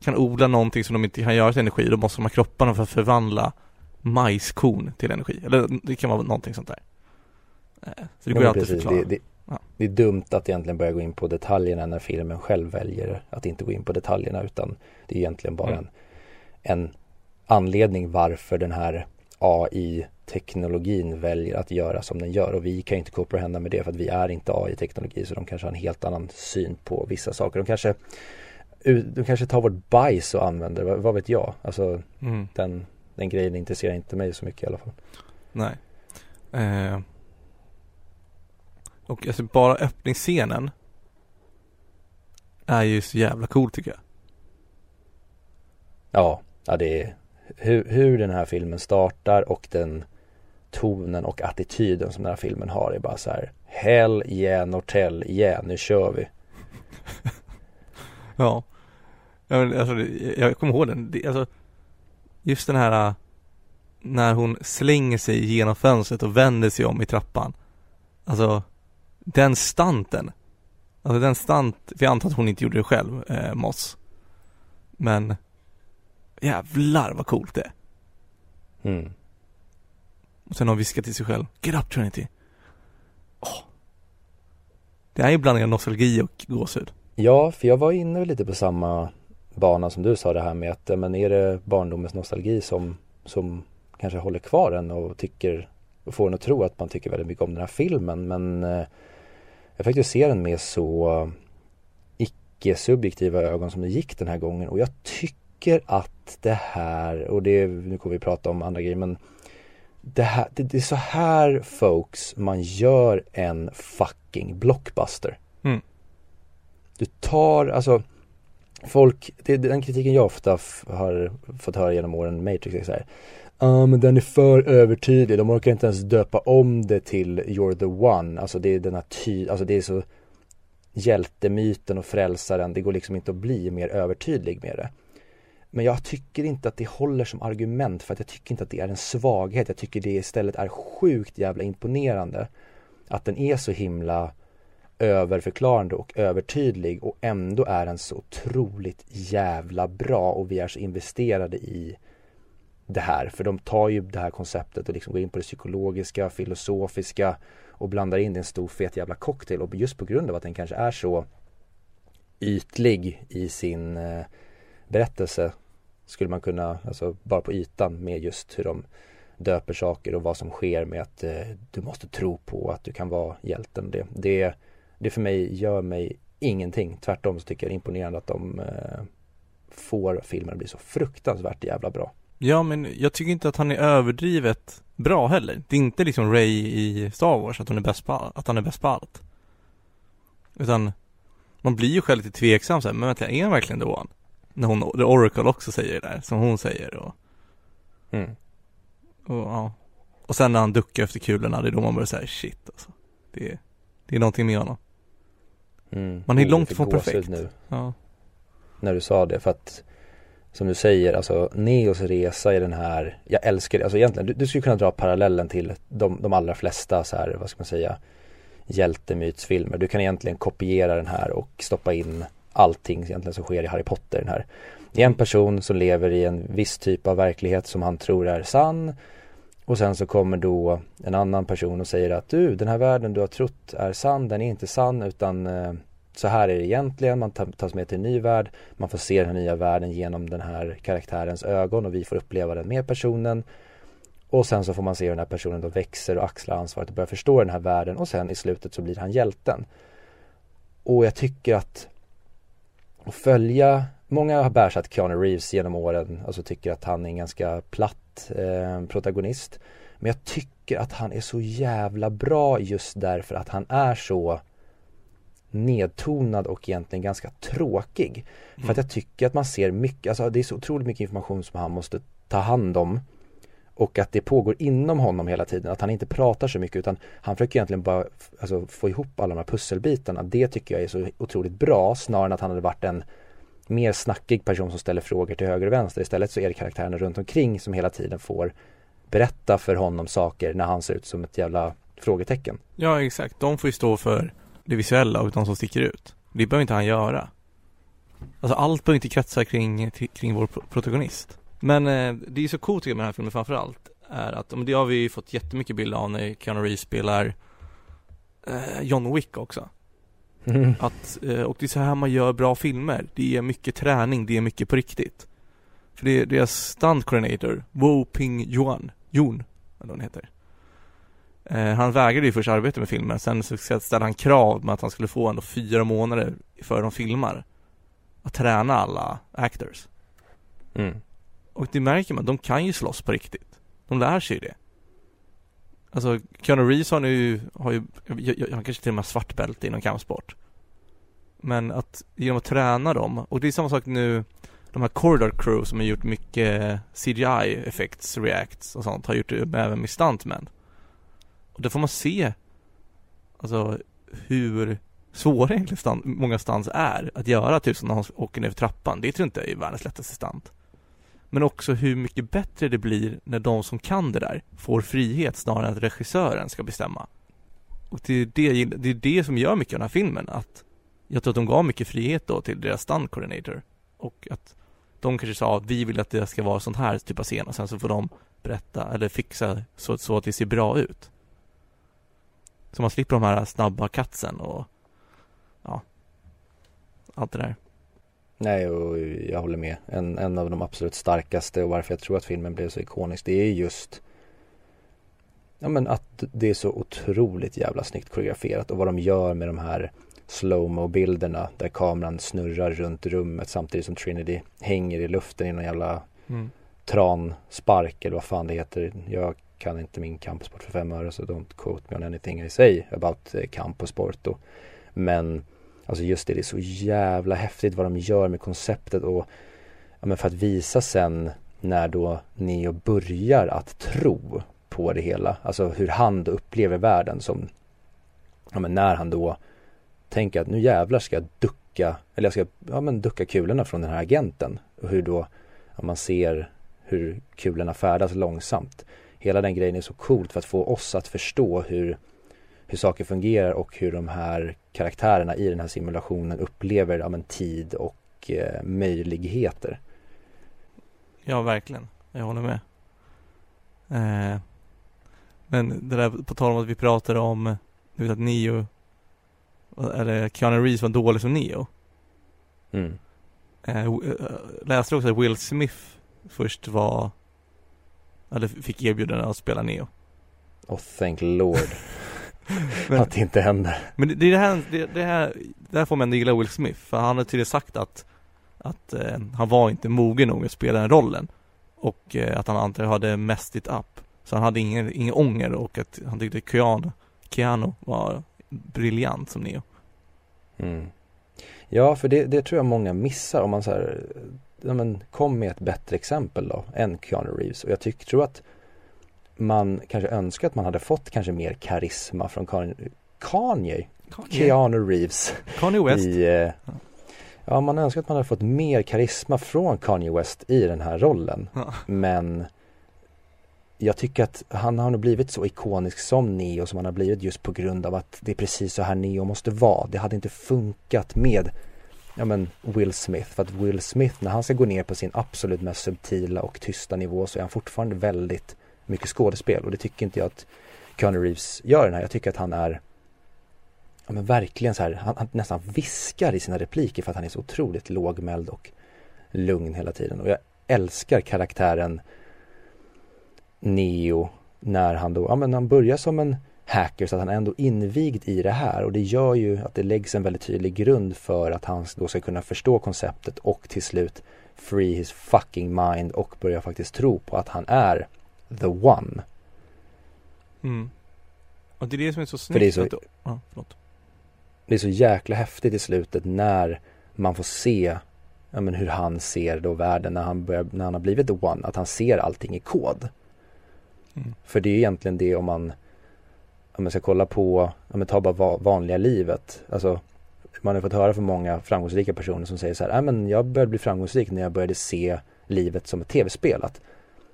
kan odla någonting som de inte kan göra till energi. Då måste de ha kropparna för att förvandla majskorn till energi. Eller det kan vara någonting sånt där. Så det går ju alltid att förklara. Det, det, Ja. det är dumt att egentligen börja gå in på detaljerna när filmen själv väljer att inte gå in på detaljerna utan det är egentligen bara Mm. en, en anledning varför den här AI-teknologin väljer att göra som den gör och vi kan ju inte comprehenda med det för att vi är inte AI-teknologi så de kanske har en helt annan syn på vissa saker. De kanske, de kanske tar vårt bajs och använder, vad, vad vet jag? Alltså Mm. den, den grejen intresserar inte mig så mycket i alla fall. Nej. Eh. Och alltså bara öppningsscenen är ju så jävla cool tycker jag. Ja, ja det är hur, hur den här filmen startar och den tonen och attityden som den här filmen har är bara så här Hell yeah Nortel yeah nu kör vi Ja. ja men, alltså, jag kommer ihåg den. Det, alltså, just den här äh, när hon slänger sig genom fönstret och vänder sig om i trappan. Alltså, den stanten. Alltså den stant, för jag antar att hon inte gjorde det själv, eh, Moss. Men jävlar vad coolt det är. mm. Och sen har hon viskat till sig själv, Get up Trinity. Åh. Det är ju blandning av nostalgi och gåshud. Ja, för jag var inne lite på samma bana som du sa det här med att men är det barndomens nostalgi som, som kanske håller kvar en och tycker och får en att tro att man tycker väldigt mycket om den här filmen men eh, jag faktiskt ser den med så icke-subjektiva ögon som det gick den här gången och jag tycker att det här och det, nu kommer vi prata om andra grejer men det, här, det, det är så här folks man gör en fucking blockbuster. Mm. Du tar, alltså folk, det den kritiken jag ofta har fått höra genom åren Matrix är så här. Ja men den är för övertydlig, de orkar inte ens döpa om det till You're the one. Alltså det är denna ty, alltså det är så hjältemyten och frälsaren, det går liksom inte att bli mer övertydlig med det. Men jag tycker inte att det håller som argument för att jag tycker inte att det är en svaghet. Jag tycker det istället är sjukt jävla imponerande att den är så himla överförklarande och övertydlig och ändå är den så otroligt jävla bra och vi är så investerade i det här. För de tar ju det här konceptet och liksom går in på det psykologiska, filosofiska och blandar in det i en stor fet jävla cocktail och just på grund av att den kanske är så ytlig i sin eh, berättelse skulle man kunna, alltså bara på ytan med just hur de döper saker och vad som sker med att eh, du måste tro på att du kan vara hjälten. Det, det, det för mig gör mig ingenting. Tvärtom så tycker jag det är imponerande att de eh, får filmen att bli så fruktansvärt jävla bra. Ja men jag tycker inte att han är överdrivet bra heller. Det är inte liksom Ray i Star Wars att hon är bäst på, att han är bäst på allt. Utan man blir ju själv lite tveksam så här, men vänta, är han verkligen the one? När hon, The Oracle också säger det där, som hon säger och, Mm. och ja. Och sen när han duckar efter kulorna, det är då man börjar säga shit alltså. Det är, det är någonting med honom. Mm. Man är Oh, långt ifrån perfekt. Nu Ja. när du sa det för att som du säger, alltså Neos resa i den här, jag älskar det, alltså egentligen, du, du skulle kunna dra parallellen till de, de allra flesta så här, vad ska man säga, hjältemytsfilmer. Du kan egentligen kopiera den här och stoppa in allting egentligen som sker i Harry Potter den här. Det är en person som lever i en viss typ av verklighet som han tror är sann och sen så kommer då en annan person och säger att du, den här världen du har trott är sann, den är inte sann utan eh, så här är det egentligen, man tas med till en ny värld, man får se den här nya världen genom den här karaktärens ögon och vi får uppleva den med personen. Och sen så får man se hur den här personen då växer och axlar ansvaret och börjar förstå den här världen och sen i slutet så blir han hjälten. Och jag tycker att att följa, många har bärsat Keanu Reeves genom åren, alltså tycker att han är en ganska platt eh, protagonist. Men jag tycker att han är så jävla bra just därför att han är så nedtonad och egentligen ganska tråkig. Mm. För att jag tycker att man ser mycket, alltså det är så otroligt mycket information som han måste ta hand om. Och att det pågår inom honom hela tiden, att han inte pratar så mycket utan han försöker egentligen bara alltså, få ihop alla de här pusselbitarna. Det tycker jag är så otroligt bra snarare än att han hade varit en mer snackig person som ställer frågor till höger och vänster. Istället så är det karaktärerna runt omkring som hela tiden får berätta för honom saker när han ser ut som ett jävla frågetecken. Ja exakt, de får ju stå för det visuella och de som sticker ut. Det behöver inte han göra. Alltså allt behöver inte kretsa kring, kring vår protagonist. Men eh, det är så coolt med den här filmen framförallt är att, det har vi fått jättemycket bilder av när Keanu Reeves spelar eh, John Wick också. Mm. Att, eh, och det är så här man gör bra filmer. Det är mycket träning, det är mycket på riktigt. För det är deras stunt coordinator, Wo Ping Yuan, Jun, eller vad han heter. Eh, han vägrade ju först arbeta med filmen, sen så ställde han krav med att han skulle få ändå fyra månader för de filmar. Att träna alla actors. Mm. Och det märker man, de kan ju slåss på riktigt. De lär sig ju det. Alltså, Keanu Reeves har nu, har ju, han kanske till och med har svart bälte inom kampsport. Men att, genom att träna dem, och det är samma sak nu, de här Corridor Crew som har gjort mycket CGI effects, reacts och sånt, har gjort det även med stuntmen. Och då får man se, alltså hur svåra egentligen stand, många stans är att göra, typ som när han åker ner för trappan. Det tror jag inte är världens lättaste stunt. Men också hur mycket bättre det blir när de som kan det där får frihet snarare än att regissören ska bestämma. Och det är det, det är det som gör mycket av den här filmen, att jag tror att de gav mycket frihet då till deras stunt coordinator. Och att de kanske sa att vi vill att det ska vara sånt här typ av scen och sen så får de berätta eller fixa så, så att det ser bra ut. Så man slipper de här snabba katsen och ja, allt det där. Nej, och jag håller med. En, en av de absolut starkaste och varför jag tror att filmen blev så ikonisk, det är just Ja men att det är så otroligt jävla snyggt koreograferat och vad de gör med de här slowmo bilderna där kameran snurrar runt rummet samtidigt som Trinity hänger i luften i någon jävla mm. transpark eller vad fan det heter. Jag kan inte min kampsport för fem öre så don't quote me on anything I say about eh, kamp och sport. då men Alltså just det, det är så jävla häftigt vad de gör med konceptet och ja, men för att visa sen när då Neo börjar att tro på det hela. Alltså hur han då upplever världen som, ja men när han då tänker att nu jävlar ska jag ducka, eller jag ska, ja men ducka kulorna från den här agenten. Och hur då, ja, man ser hur kulorna färdas långsamt. Hela den grejen är så coolt för att få oss att förstå hur hur saker fungerar och hur de här karaktärerna i den här simulationen upplever ja, men, tid och eh, möjligheter. Ja, verkligen. Jag håller med. Eh, men det där på tal om att vi pratar om, du vet att Neo, eller Keanu Reeves var dålig som Neo. Mm. Eh, eh läste också att Will Smith först var, eller fick erbjudande att spela Neo? Oh thank lord. men, att det inte händer. Men det, det, är det här, det, det här, det här får man ändå gilla Will Smith, för han har tydligen sagt att, att eh, han var inte mogen nog att spela den rollen. Och eh, att han antagligen hade messed it up. Så han hade ingen, ingen ånger och att han tyckte Keanu, Keanu var briljant som Neo. Mm. Ja, för det, det, tror jag många missar om man så här, ja, men kom med ett bättre exempel då än Keanu Reeves. Och jag tycker, tror att man kanske önskar att man hade fått kanske mer karisma från Kanye, Kanye? Keanu Reeves. Kanye West. I, eh, ja, man önskar att man hade fått mer karisma från Kanye West i den här rollen. Ja. Men jag tycker att han har nog blivit så ikonisk som Neo som han har blivit just på grund av att det är precis så här Neo måste vara. Det hade inte funkat med ja men Will Smith. För att Will Smith när han ska gå ner på sin absolut mest subtila och tysta nivå så är han fortfarande väldigt mycket skådespel och det tycker inte jag att Keanu Reeves gör den här. Jag tycker att han är ja, men verkligen så här, han, han, nästan viskar i sina repliker för att han är så otroligt lågmäld och lugn hela tiden och jag älskar karaktären Neo när han då, ja men han börjar som en hacker så att han är ändå invigd i det här och det gör ju att det läggs en väldigt tydlig grund för att han då ska kunna förstå konceptet och till slut free his fucking mind och börja faktiskt tro på att han är the one. Mm. Och det är det som är så För det är snyggt. så- att, ja, förlåt. Det är så jäkla häftigt i slutet när man får se ja, men hur han ser då världen när han, börjar, när han har blivit the one, att han ser allting i kod. Mm. För det är egentligen det om man om man ska kolla på, om man tar bara vanliga livet. Alltså man har fått höra från många framgångsrika personer som säger så här, men jag började bli framgångsrik när jag började se livet som ett tv-spel.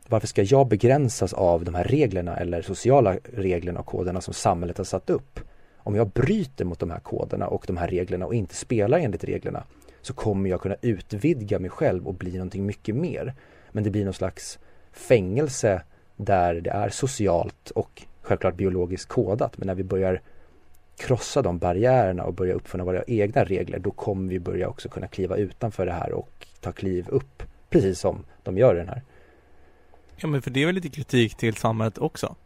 Varför ska jag begränsas av de här reglerna eller sociala reglerna och koderna som samhället har satt upp? Om jag bryter mot de här koderna och de här reglerna och inte spelar enligt reglerna så kommer jag kunna utvidga mig själv och bli någonting mycket mer. Men det blir någon slags fängelse där det är socialt och självklart biologiskt kodat. Men när vi börjar krossa de barriärerna och börja uppfinna våra egna regler då kommer vi börja också kunna kliva utanför det här och ta kliv upp. Precis som de gör i den här. Ja men för det är väl lite kritik till samhället också.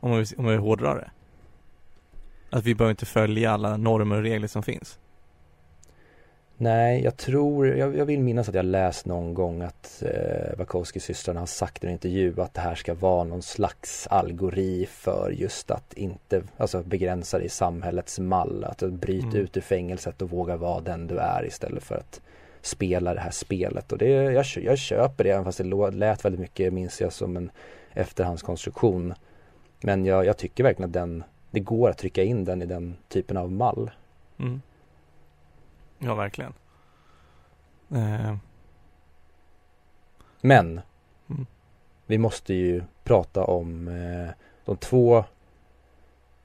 Om vi, om man vill hårdra det. Att vi behöver inte följa alla normer och regler som finns. Nej, jag tror, jag, jag vill minnas att jag läst någon gång att eh, Wachowski-systrarna har sagt i en intervju att det här ska vara någon slags algori för just att inte, alltså begränsa dig i samhällets mall, att bryta Mm. ut ur fängelset och våga vara den du är istället för att spela det här spelet och det, jag, jag köper det även fast det lät väldigt mycket, minns jag, som en efterhandskonstruktion. Men jag, jag tycker verkligen att den, det går att trycka in den i den typen av mall. Mm. Ja, verkligen. Eh, Men Mm. vi måste ju prata om eh, de två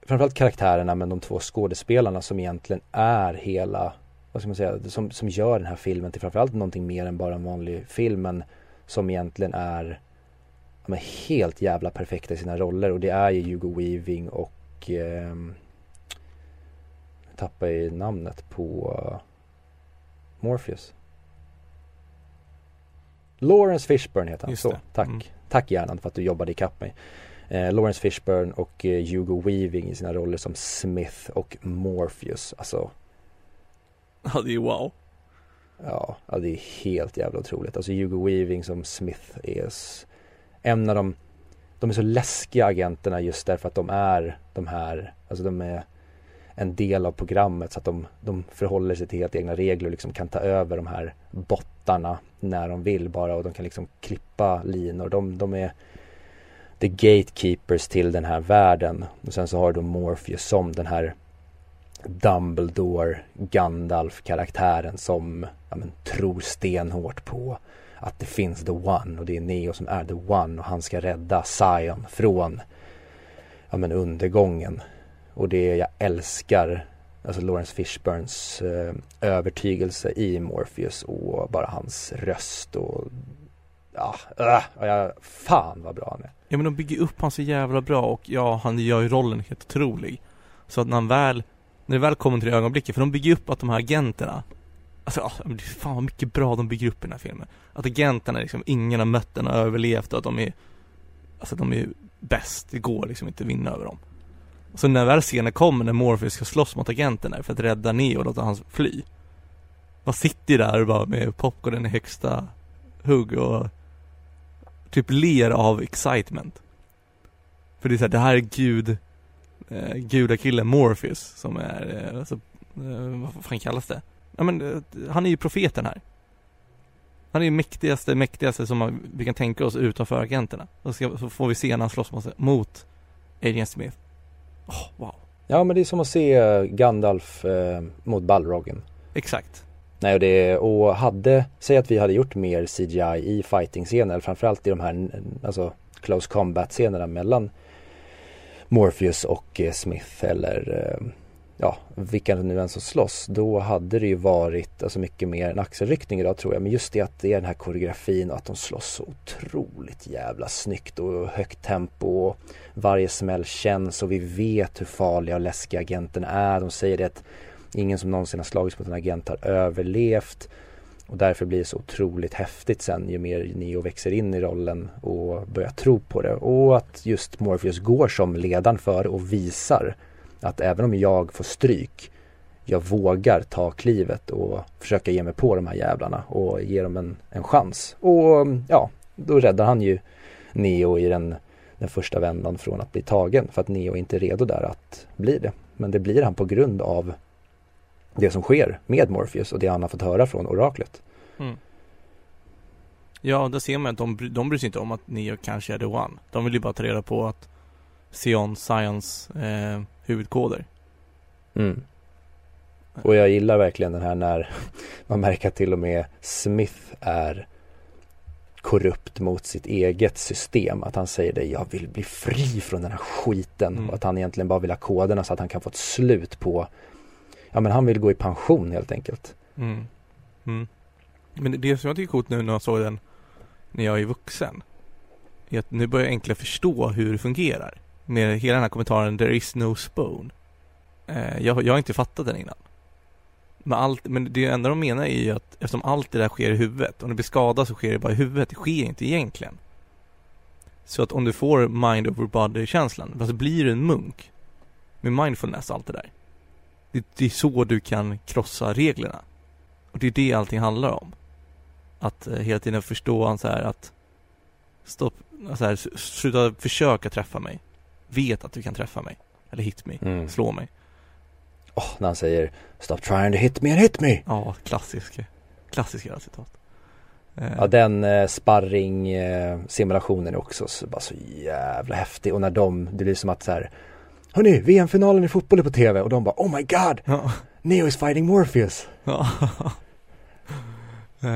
framförallt karaktärerna men de två skådespelarna som egentligen är hela vad ska man säga, som, som gör den här filmen till framförallt någonting mer än bara en vanlig film men som egentligen är men helt jävla perfekta i sina roller och det är ju Hugo Weaving och ehm, jag tappar ju namnet på eh, Morpheus. Lawrence Fishburne heter han, så tack. Mm. Tack hjärnan för att du jobbade ikapp mig eh, Lawrence Fishburne och eh, Hugo Weaving i sina roller som Smith och Morpheus. Alltså. Ja, det är wow. Ja, ja det är helt jävla otroligt. Alltså Hugo Weaving som Smith är en av de, de är så läskiga agenterna just därför att de är de här, alltså de är en del av programmet så att de, de förhåller sig till helt egna regler och liksom kan ta över de här bottarna när de vill bara och de kan liksom klippa linor. De, de är the gatekeepers till den här världen. Och sen så har du då Morpheus som den här Dumbledore, Gandalf-karaktären som ja, men, tror stenhårt på att det finns the one och det är Neo som är the one och han ska rädda Zion från ja, men, undergången. Och det jag älskar, alltså Lawrence Fishburns eh, övertygelse i Morpheus och bara hans röst och ja, äh, och jag, fan vad bra han är. Ja men de bygger upp han så jävla bra och ja, han gör ju rollen helt otrolig. Så att när han väl, när det väl kommer till det ögonblicket, för de bygger upp att de här agenterna Alltså, ja, men det är fan vad mycket bra de bygger upp i den här filmen. Att agenterna liksom, ingen har mött den och överlevt och att de är Alltså de är bäst, det går liksom inte att vinna över dem. Så när väl scenen kommer när Morpheus ska slåss mot agenterna för att rädda Neo och låta han fly. Man sitter ju där bara med popcornen i högsta hugg och typ ler av excitement. För det är såhär, det här är gud, eh, gudakillen Morpheus som är, eh, alltså, eh, vad fan kallas det? Ja men, eh, han är ju profeten här. Han är ju mäktigaste, mäktigaste som man, vi kan tänka oss utanför agenterna. Och så, så får vi se när han slåss mot, mot Agent Smith. Åh, wow. Ja men det är som att se eh, Gandalf eh, mot Balrogen. Exakt. Nej och det, och hade, säg att vi hade gjort mer CGI i fighting-scener, framförallt i de här, alltså close combat-scenerna mellan Morpheus och eh, Smith eller eh, ja, vilka nu än som slåss, då hade det ju varit alltså mycket mer en axelryckning idag tror jag. Men just det att det är den här koreografin och att de slåss så otroligt jävla snyggt och högt tempo och varje smäll känns och vi vet hur farliga och läskiga agenterna är. De säger det att ingen som någonsin har slagits mot en agent har överlevt. Och därför blir det så otroligt häftigt sen ju mer Neo växer in i rollen och börjar tro på det. Och att just Morpheus går som ledaren för och visar att även om jag får stryk jag vågar ta klivet och försöka ge mig på de här jävlarna och ge dem en, en chans. Och ja, då räddar han ju Neo i den, den första vändan från att bli tagen för att Neo inte är redo där att bli det. Men det blir han på grund av det som sker med Morpheus och det han har fått höra från oraklet. Mm. Ja, där ser man att de, de bryr sig inte om att Neo kanske är the one. De vill ju bara ta reda på att Sion Science eh, huvudkoder. Mm. Och jag gillar verkligen den här när man märker att till och med Smith är korrupt mot sitt eget system. Att han säger det, jag vill bli fri från den här skiten. Mm. Och att han egentligen bara vill ha koderna så att han kan få ett slut på Ja men han vill gå i pension helt enkelt. Mm. Mm. Men det som jag tycker är coolt nu när jag såg den när jag är vuxen är att nu börjar jag enklare förstå hur det fungerar. Med hela den här kommentaren, there is no spoon. Eh, jag, jag har inte fattat den innan. Men, allt, men det enda de menar är ju att eftersom allt det där sker i huvudet, om det blir skadad så sker det bara i huvudet, det sker inte egentligen. Så att om du får mind over body-känslan, alltså blir du en munk med mindfulness och allt det där. Det, det, är så du kan krossa reglerna. Och det är det allting handlar om. Att eh, hela tiden förstå så här att stopp, så här, sluta försöka träffa mig. Vet att du kan träffa mig. Eller hit me, mm. slå mig oh, när han säger Stop trying to hit me and hit me. Ja, klassisk, klassisk citat. Eh. Ja, den eh, sparring eh, simulationen är också så, bara så jävla häftig och när de, det blir som att så här Hörni, VM-finalen i fotboll är på tv och de bara Oh my god! Ja. Neo is fighting Morpheus. Ja. eh,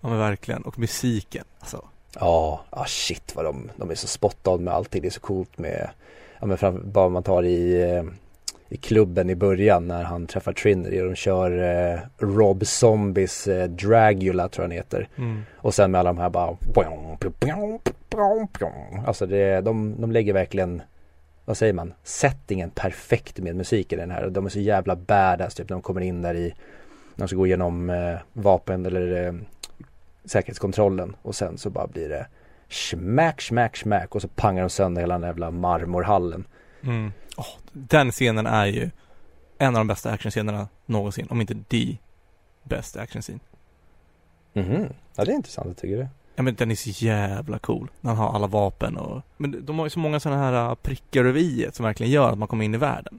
ja men verkligen, och musiken alltså. Ja, ah, shit vad de, de är så spot on med allting, det är så coolt med Ja men fram, bara man tar i eh, i klubben i början när han träffar Trinity och de kör eh, Rob Zombies eh, Dragula tror jag han heter. Mm. Och sen med alla de här bara Alltså det, de, de lägger verkligen vad säger man, settingen perfekt med musik i den här. De är så jävla badass typ när de kommer in där i, när de ska gå igenom eh, vapen eller eh, säkerhetskontrollen och sen så bara blir det smack, smack, smack och så pangar de sönder hela den jävla marmorhallen. Mm. Oh, den scenen är ju en av de bästa actionscenerna någonsin, om inte the bästa actionscen. Mhm, ja det är intressant, jag tycker det. Ja men den är så jävla cool. När han har alla vapen och Men de har ju så många sådana här äh, prickar över i som verkligen gör att man kommer in i världen.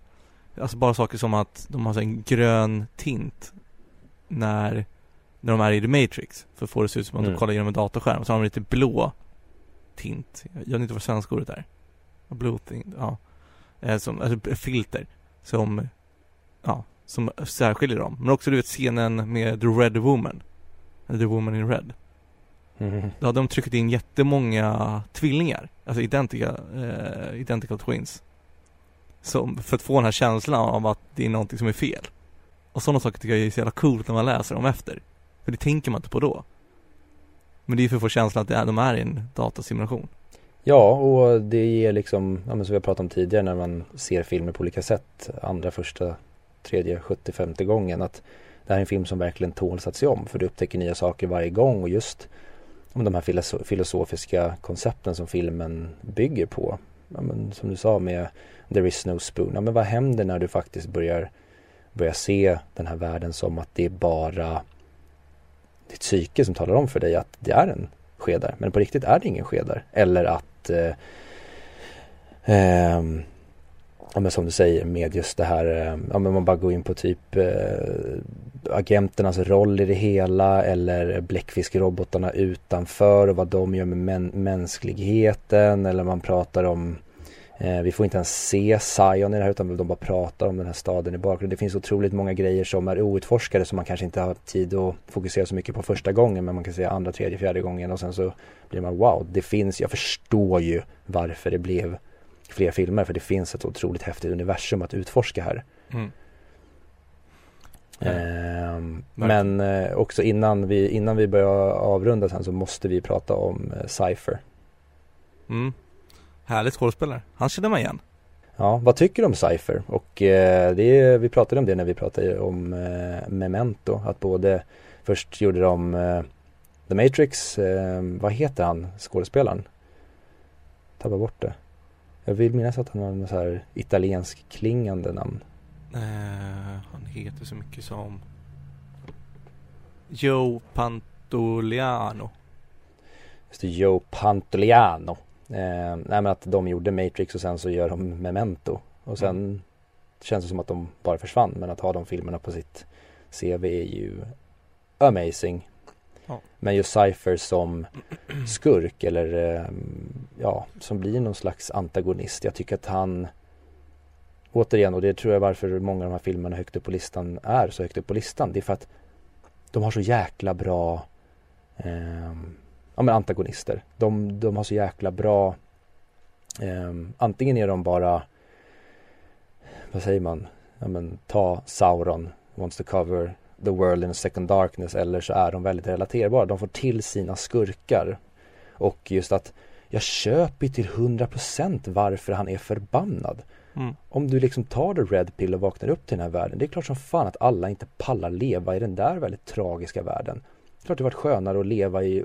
Alltså bara saker som att de har en grön tint när när de är i The Matrix. För att få det se ut som att mm. de kollar genom en datorskärm. Så har de lite blå tint. Jag vet inte vad svenska ordet är. Blue tint, ja eh, som, alltså filter som, ja, som särskiljer dem. Men också du vet scenen med The Red Woman, The Woman in Red. Mm. Då hade de tryckt in jättemånga tvillingar, alltså identica, eh, identical twins. Som, för att få den här känslan av att det är någonting som är fel. Och sådana saker tycker jag är så jävla coolt när man läser dem efter. För det tänker man inte på då. Men det är ju för att få känslan att det är, de är i en datasimulation. Ja, och det ger liksom, ja, men som vi har pratat om tidigare när man ser filmer på olika sätt, andra, första, tredje, sjuttiofemte femte gången, att det här är en film som verkligen tåls att se om, för du upptäcker nya saker varje gång och just om de här filosofiska koncepten som filmen bygger på. Ja, men, som du sa med There is no spoon, ja, men vad händer när du faktiskt börjar, börjar se den här världen som att det är bara ditt psyke som talar om för dig att det är en skedar. Men på riktigt är det ingen skedar. Eller att eh, eh, ja, men som du säger med just det här, eh, ja men man bara går in på typ eh, agenternas roll i det hela eller bläckfiskrobotarna utanför och vad de gör med mä mänskligheten eller man pratar om vi får inte ens se Zion i det här utan de bara pratar om den här staden i bakgrunden. Det finns otroligt många grejer som är outforskade som man kanske inte har tid att fokusera så mycket på första gången men man kan säga andra, tredje, fjärde gången och sen så blir man wow, det finns, jag förstår ju varför det blev fler filmer för det finns ett otroligt häftigt universum att utforska här. Mm. Eh, men eh, också innan vi, innan vi börjar avrunda sen så måste vi prata om eh, Cypher. Mm. Härlig skådespelare. Han känner man igen. Ja, vad tycker du om Cypher? Och eh, det vi pratade om det när vi pratade om eh, Memento, att både Först gjorde de eh, The Matrix, eh, vad heter han, skådespelaren? Tappar bort det. Jag vill minnas att han har en så här italiensk klingande namn. Eh, han heter så mycket som Joe Pantoliano. Just det, Joe Pantoliano. Eh, nej men att de gjorde Matrix och sen så gör de Memento. Och sen mm. känns det som att de bara försvann. Men att ha de filmerna på sitt CV är ju amazing. Ja. Men just Cypher som skurk eller eh, ja, som blir någon slags antagonist. Jag tycker att han återigen, och det tror jag varför många av de här filmerna högt upp på listan är så högt upp på listan. Det är för att de har så jäkla bra eh, ja, men antagonister. De, de har så jäkla bra eh, antingen är de bara vad säger man, ja, men, ta Sauron, wants to cover the world in a second darkness eller så är de väldigt relaterbara. De får till sina skurkar. Och just att jag köper till 100% varför han är förbannad. Mm. Om du liksom tar the red pill och vaknar upp till den här världen. Det är klart som fan att alla inte pallar leva i den där väldigt tragiska världen. Klart det varit skönare att leva i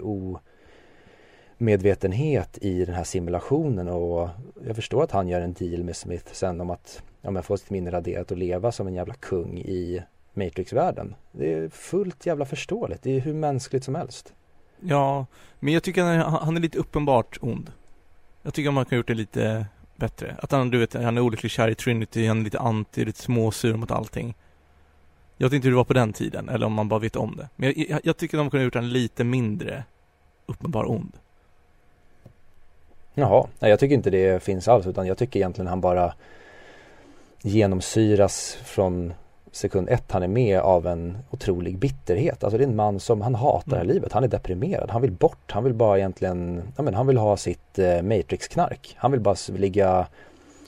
medvetenhet i den här simulationen och jag förstår att han gör en deal med Smith sen om att ja, men få sitt minne raderat och leva som en jävla kung i Matrix-världen. Det är fullt jävla förståeligt. Det är hur mänskligt som helst. Ja, men jag tycker han är, han är lite uppenbart ond. Jag tycker man kan gjort det lite bättre. Att han, du vet, han är olycklig kär i Trinity, han är lite anti, lite småsur mot allting. Jag vet inte hur det var på den tiden, eller om man bara vet om det. Men jag, jag, jag tycker de kunde ha gjort honom lite mindre uppenbar ond. Jaha, nej jag tycker inte det finns alls utan jag tycker egentligen han bara genomsyras från sekund ett han är med av en otrolig bitterhet. Alltså det är en man som, han hatar mm. livet, han är deprimerad, han vill bort, han vill bara egentligen, ja men han vill ha sitt eh, Matrix-knark. Han vill bara ligga,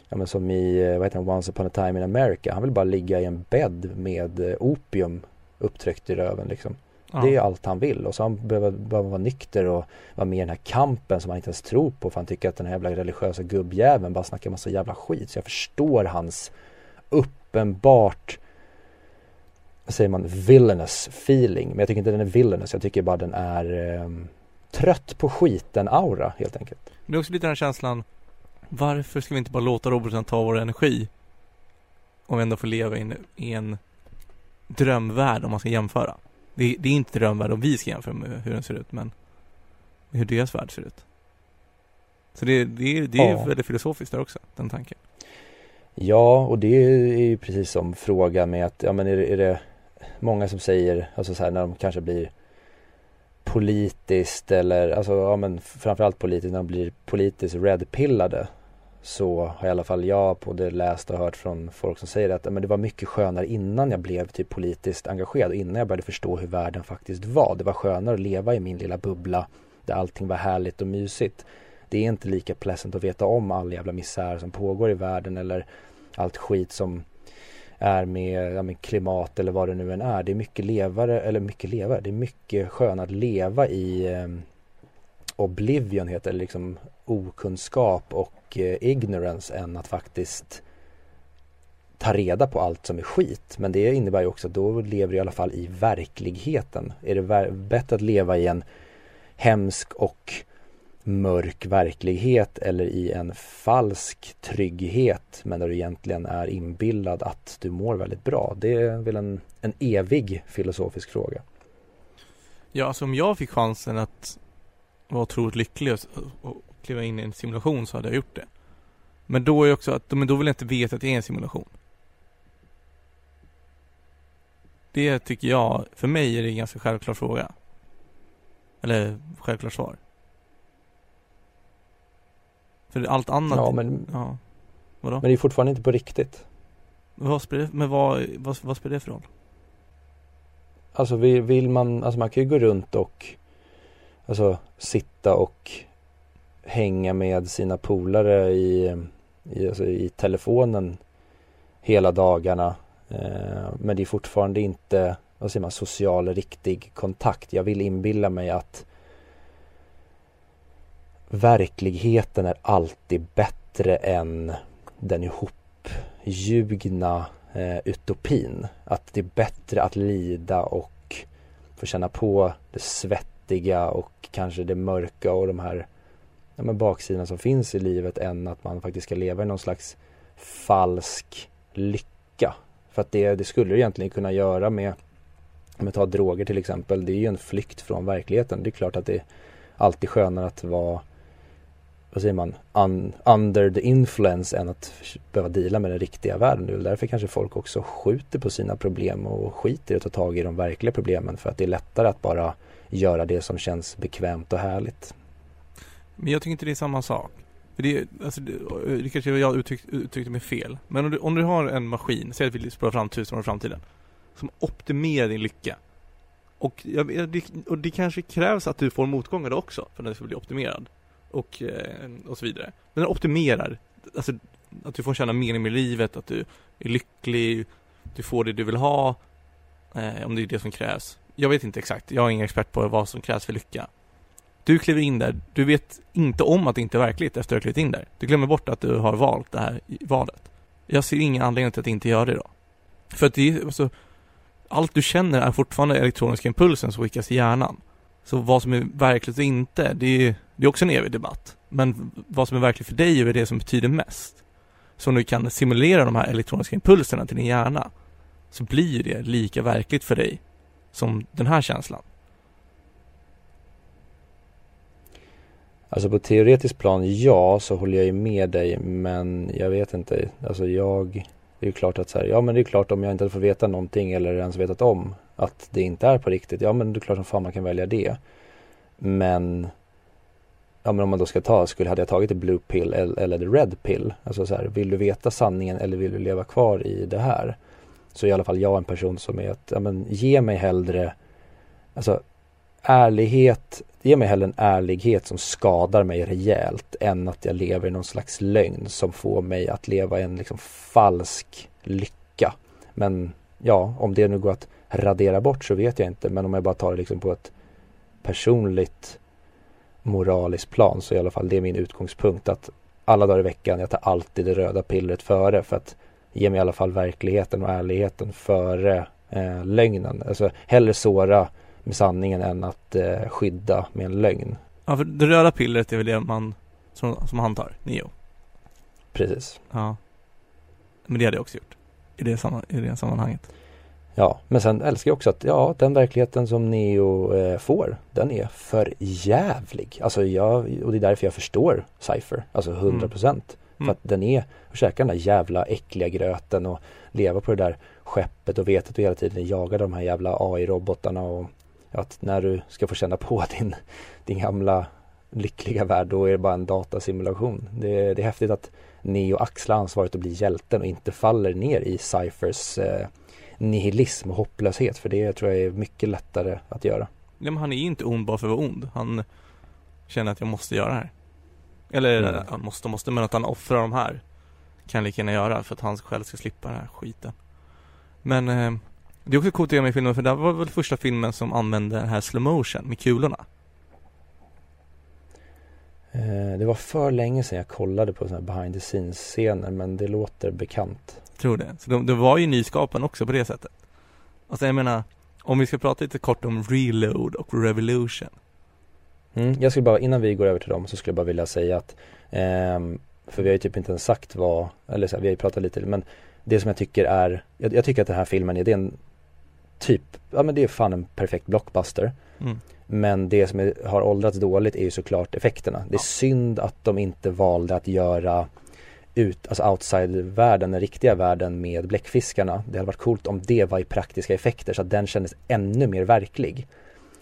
ja men som i, eh, vad heter det, Once upon a time in America, han vill bara ligga i en bädd med eh, opium upptryckt i röven liksom. Ja. Det är allt han vill och så han behöver, behöver vara nykter och vara med i den här kampen som han inte ens tror på för han tycker att den här jävla religiösa gubbjäveln bara snackar massa jävla skit. Så jag förstår hans uppenbart vad säger man, villainous feeling. Men jag tycker inte den är villainous, jag tycker bara den är eh, trött på skiten-aura helt enkelt. Det är också lite den här känslan, varför ska vi inte bara låta roboten ta vår energi? Om vi ändå får leva i en, i en drömvärld om man ska jämföra. Det, det är inte drömvärld om vi ska jämföra med hur den ser ut, men hur deras värld ser ut. Så det, det, det är ja. väldigt filosofiskt där också, den tanken. Ja, och det är ju precis som frågan med att, ja men är det, är det många som säger, alltså så här när de kanske blir politiskt eller, alltså ja men framförallt politiskt, när de blir politiskt redpillade så har i alla fall jag både läst och hört från folk som säger att men det var mycket skönare innan jag blev typ politiskt engagerad och innan jag började förstå hur världen faktiskt var. Det var skönare att leva i min lilla bubbla där allting var härligt och mysigt. Det är inte lika pleasant att veta om all jävla misär som pågår i världen eller allt skit som är med, ja, med klimat eller vad det nu än är. Det är mycket levare, eller mycket levare, det är mycket skönare att leva i eh, oblivion heter det, liksom okunskap och eh, ignorance än att faktiskt ta reda på allt som är skit. Men det innebär ju också att då lever du i alla fall i verkligheten. Är det bättre att leva i en hemsk och mörk verklighet eller i en falsk trygghet men där du egentligen är inbillad att du mår väldigt bra. Det är väl en, en evig filosofisk fråga. Ja, alltså om jag fick chansen att vara otroligt lycklig och, och kliva in i en simulation så hade jag gjort det. Men då är också att, men då vill jag inte veta att det är en simulation. Det tycker jag, för mig är det en ganska självklar fråga. Eller självklart svar. För allt annat Ja men ja. Vadå? Men det är fortfarande inte på riktigt vad spelar, Men vad, vad, vad spelar det för roll? Alltså vill, vill man, alltså man kan ju gå runt och Alltså sitta och hänga med sina polare i, i, alltså, i telefonen hela dagarna. Eh, men det är fortfarande inte, vad säger man, social riktig kontakt. Jag vill inbilla mig att verkligheten är alltid bättre än den ihopljugna eh, utopin. Att det är bättre att lida och få känna på det svettiga och kanske det mörka och de här ja, men baksidorna som finns i livet än att man faktiskt ska leva i någon slags falsk lycka. För att det, det skulle du egentligen kunna göra med om vi tar droger till exempel, det är ju en flykt från verkligheten. Det är klart att det är alltid skönare att vara vad säger man, un, under the influence än att behöva dela med den riktiga världen. Det är därför kanske folk också skjuter på sina problem och skiter i att ta tag i de verkliga problemen för att det är lättare att bara göra det som känns bekvämt och härligt. Men jag tycker inte det är samma sak. För det, alltså, det, eh, det kanske jag uttryck, uttryckte mig fel. Men om du, om du har en maskin, säg att vi spolar fram tusen år i framtiden, som optimerar din lycka. Och, ja, det, och det kanske krävs att du får motgångar också för att den ska bli optimerad. Och, eh, och så vidare. Men den optimerar, alltså att du får känna mening med livet, att du är lycklig, du får det du vill ha, eh, om det är det som krävs. Jag vet inte exakt, jag är ingen expert på vad som krävs för lycka. Du kliver in där, du vet inte om att det inte är verkligt efter att du har klivit in där. Du glömmer bort att du har valt det här valet. Jag ser ingen anledning till att inte göra det då. För att det är, alltså, allt du känner är fortfarande elektroniska impulsen som skickas i hjärnan. Så vad som är verkligt och inte, det är, det är också en evig debatt. Men vad som är verkligt för dig är det som betyder mest. Så om du kan simulera de här elektroniska impulserna till din hjärna så blir det lika verkligt för dig som den här känslan. Alltså på teoretiskt plan ja, så håller jag ju med dig men jag vet inte. Alltså jag, det är ju klart att så här, ja men det är klart om jag inte får veta någonting eller ens vetat om att det inte är på riktigt. Ja men det är klart som fan man kan välja det. Men Ja men om man då ska ta, skulle, hade jag tagit det blue pill eller the red pill? Alltså så här, vill du veta sanningen eller vill du leva kvar i det här? Så i alla fall jag en person som är att, ja men ge mig hellre Alltså ärlighet, ge mig hellre en ärlighet som skadar mig rejält än att jag lever i någon slags lögn som får mig att leva i en liksom falsk lycka. Men ja, om det nu går att radera bort så vet jag inte. Men om jag bara tar det liksom på ett personligt moraliskt plan så i alla fall det är min utgångspunkt att alla dagar i veckan, jag tar alltid det röda pillret före för att ge mig i alla fall verkligheten och ärligheten före eh, lögnen. Alltså hellre såra med sanningen än att eh, skydda med en lögn. Ja, för det röda pillret är väl det man, som, som han tar, Neo? Precis. Ja. Men det hade jag också gjort. I det, samman, i det sammanhanget. Ja, men sen älskar jag också att ja, den verkligheten som Neo eh, får, den är för jävlig. Alltså jag, och det är därför jag förstår Cypher, alltså 100 procent. Mm. För att den är, att käka den där jävla äckliga gröten och leva på det där skeppet och veta att du hela tiden jagar de här jävla AI-robotarna och att när du ska få känna på din, din gamla lyckliga värld, då är det bara en datasimulation. Det, det är häftigt att Neo axlar ansvaret att bli hjälten och inte faller ner i Cyphers eh, nihilism och hopplöshet. För det tror jag är mycket lättare att göra. Ja, men han är inte ond bara för att vara ond. Han känner att jag måste göra det här. Eller mm. han måste måste, men att han offrar de här kan lika gärna göra för att han själv ska slippa den här skiten. Men eh, det är också coolt med filmen för det var väl första filmen som använde den här slow motion med kulorna. Eh, det var för länge sedan jag kollade på sådana behind the scenes scener men det låter bekant. Tror det. Så det, det var ju nyskapen också på det sättet. Alltså jag menar, om vi ska prata lite kort om reload och revolution. Mm, jag skulle bara, innan vi går över till dem så skulle jag bara vilja säga att ehm, För vi har ju typ inte ens sagt vad, eller så här, vi har ju pratat lite men Det som jag tycker är, jag, jag tycker att den här filmen är, det är en typ, ja men det är fan en perfekt blockbuster. Mm. Men det som är, har åldrats dåligt är ju såklart effekterna. Det är ja. synd att de inte valde att göra ut, alltså outside-världen, den riktiga världen med bläckfiskarna. Det hade varit coolt om det var i praktiska effekter så att den kändes ännu mer verklig.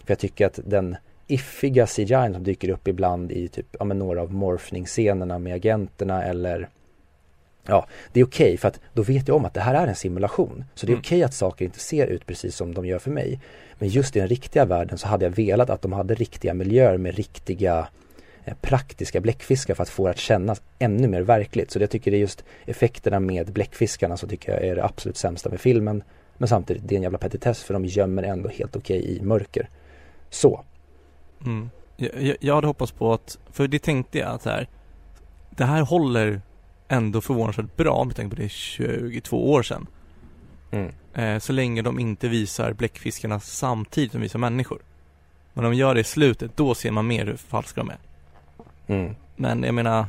För jag tycker att den iffiga CGI som dyker upp ibland i typ, ja men några av morphning-scenerna med agenterna eller Ja, det är okej okay för att då vet jag om att det här är en simulation. Så det är mm. okej okay att saker inte ser ut precis som de gör för mig. Men just i den riktiga världen så hade jag velat att de hade riktiga miljöer med riktiga eh, praktiska bläckfiskar för att få det att kännas ännu mer verkligt. Så jag tycker det är just effekterna med bläckfiskarna som tycker jag är det absolut sämsta med filmen. Men samtidigt, det är en jävla petitess för de gömmer ändå helt okej okay i mörker. Så. Mm. Jag, jag, hade hoppats på att, för det tänkte jag att här, det här håller ändå förvånansvärt bra med tanke på det är 22 år sedan. Mm. Eh, så länge de inte visar bläckfiskarna samtidigt som de visar människor. Men om de gör det i slutet, då ser man mer hur falska de är. Mm. Men jag menar,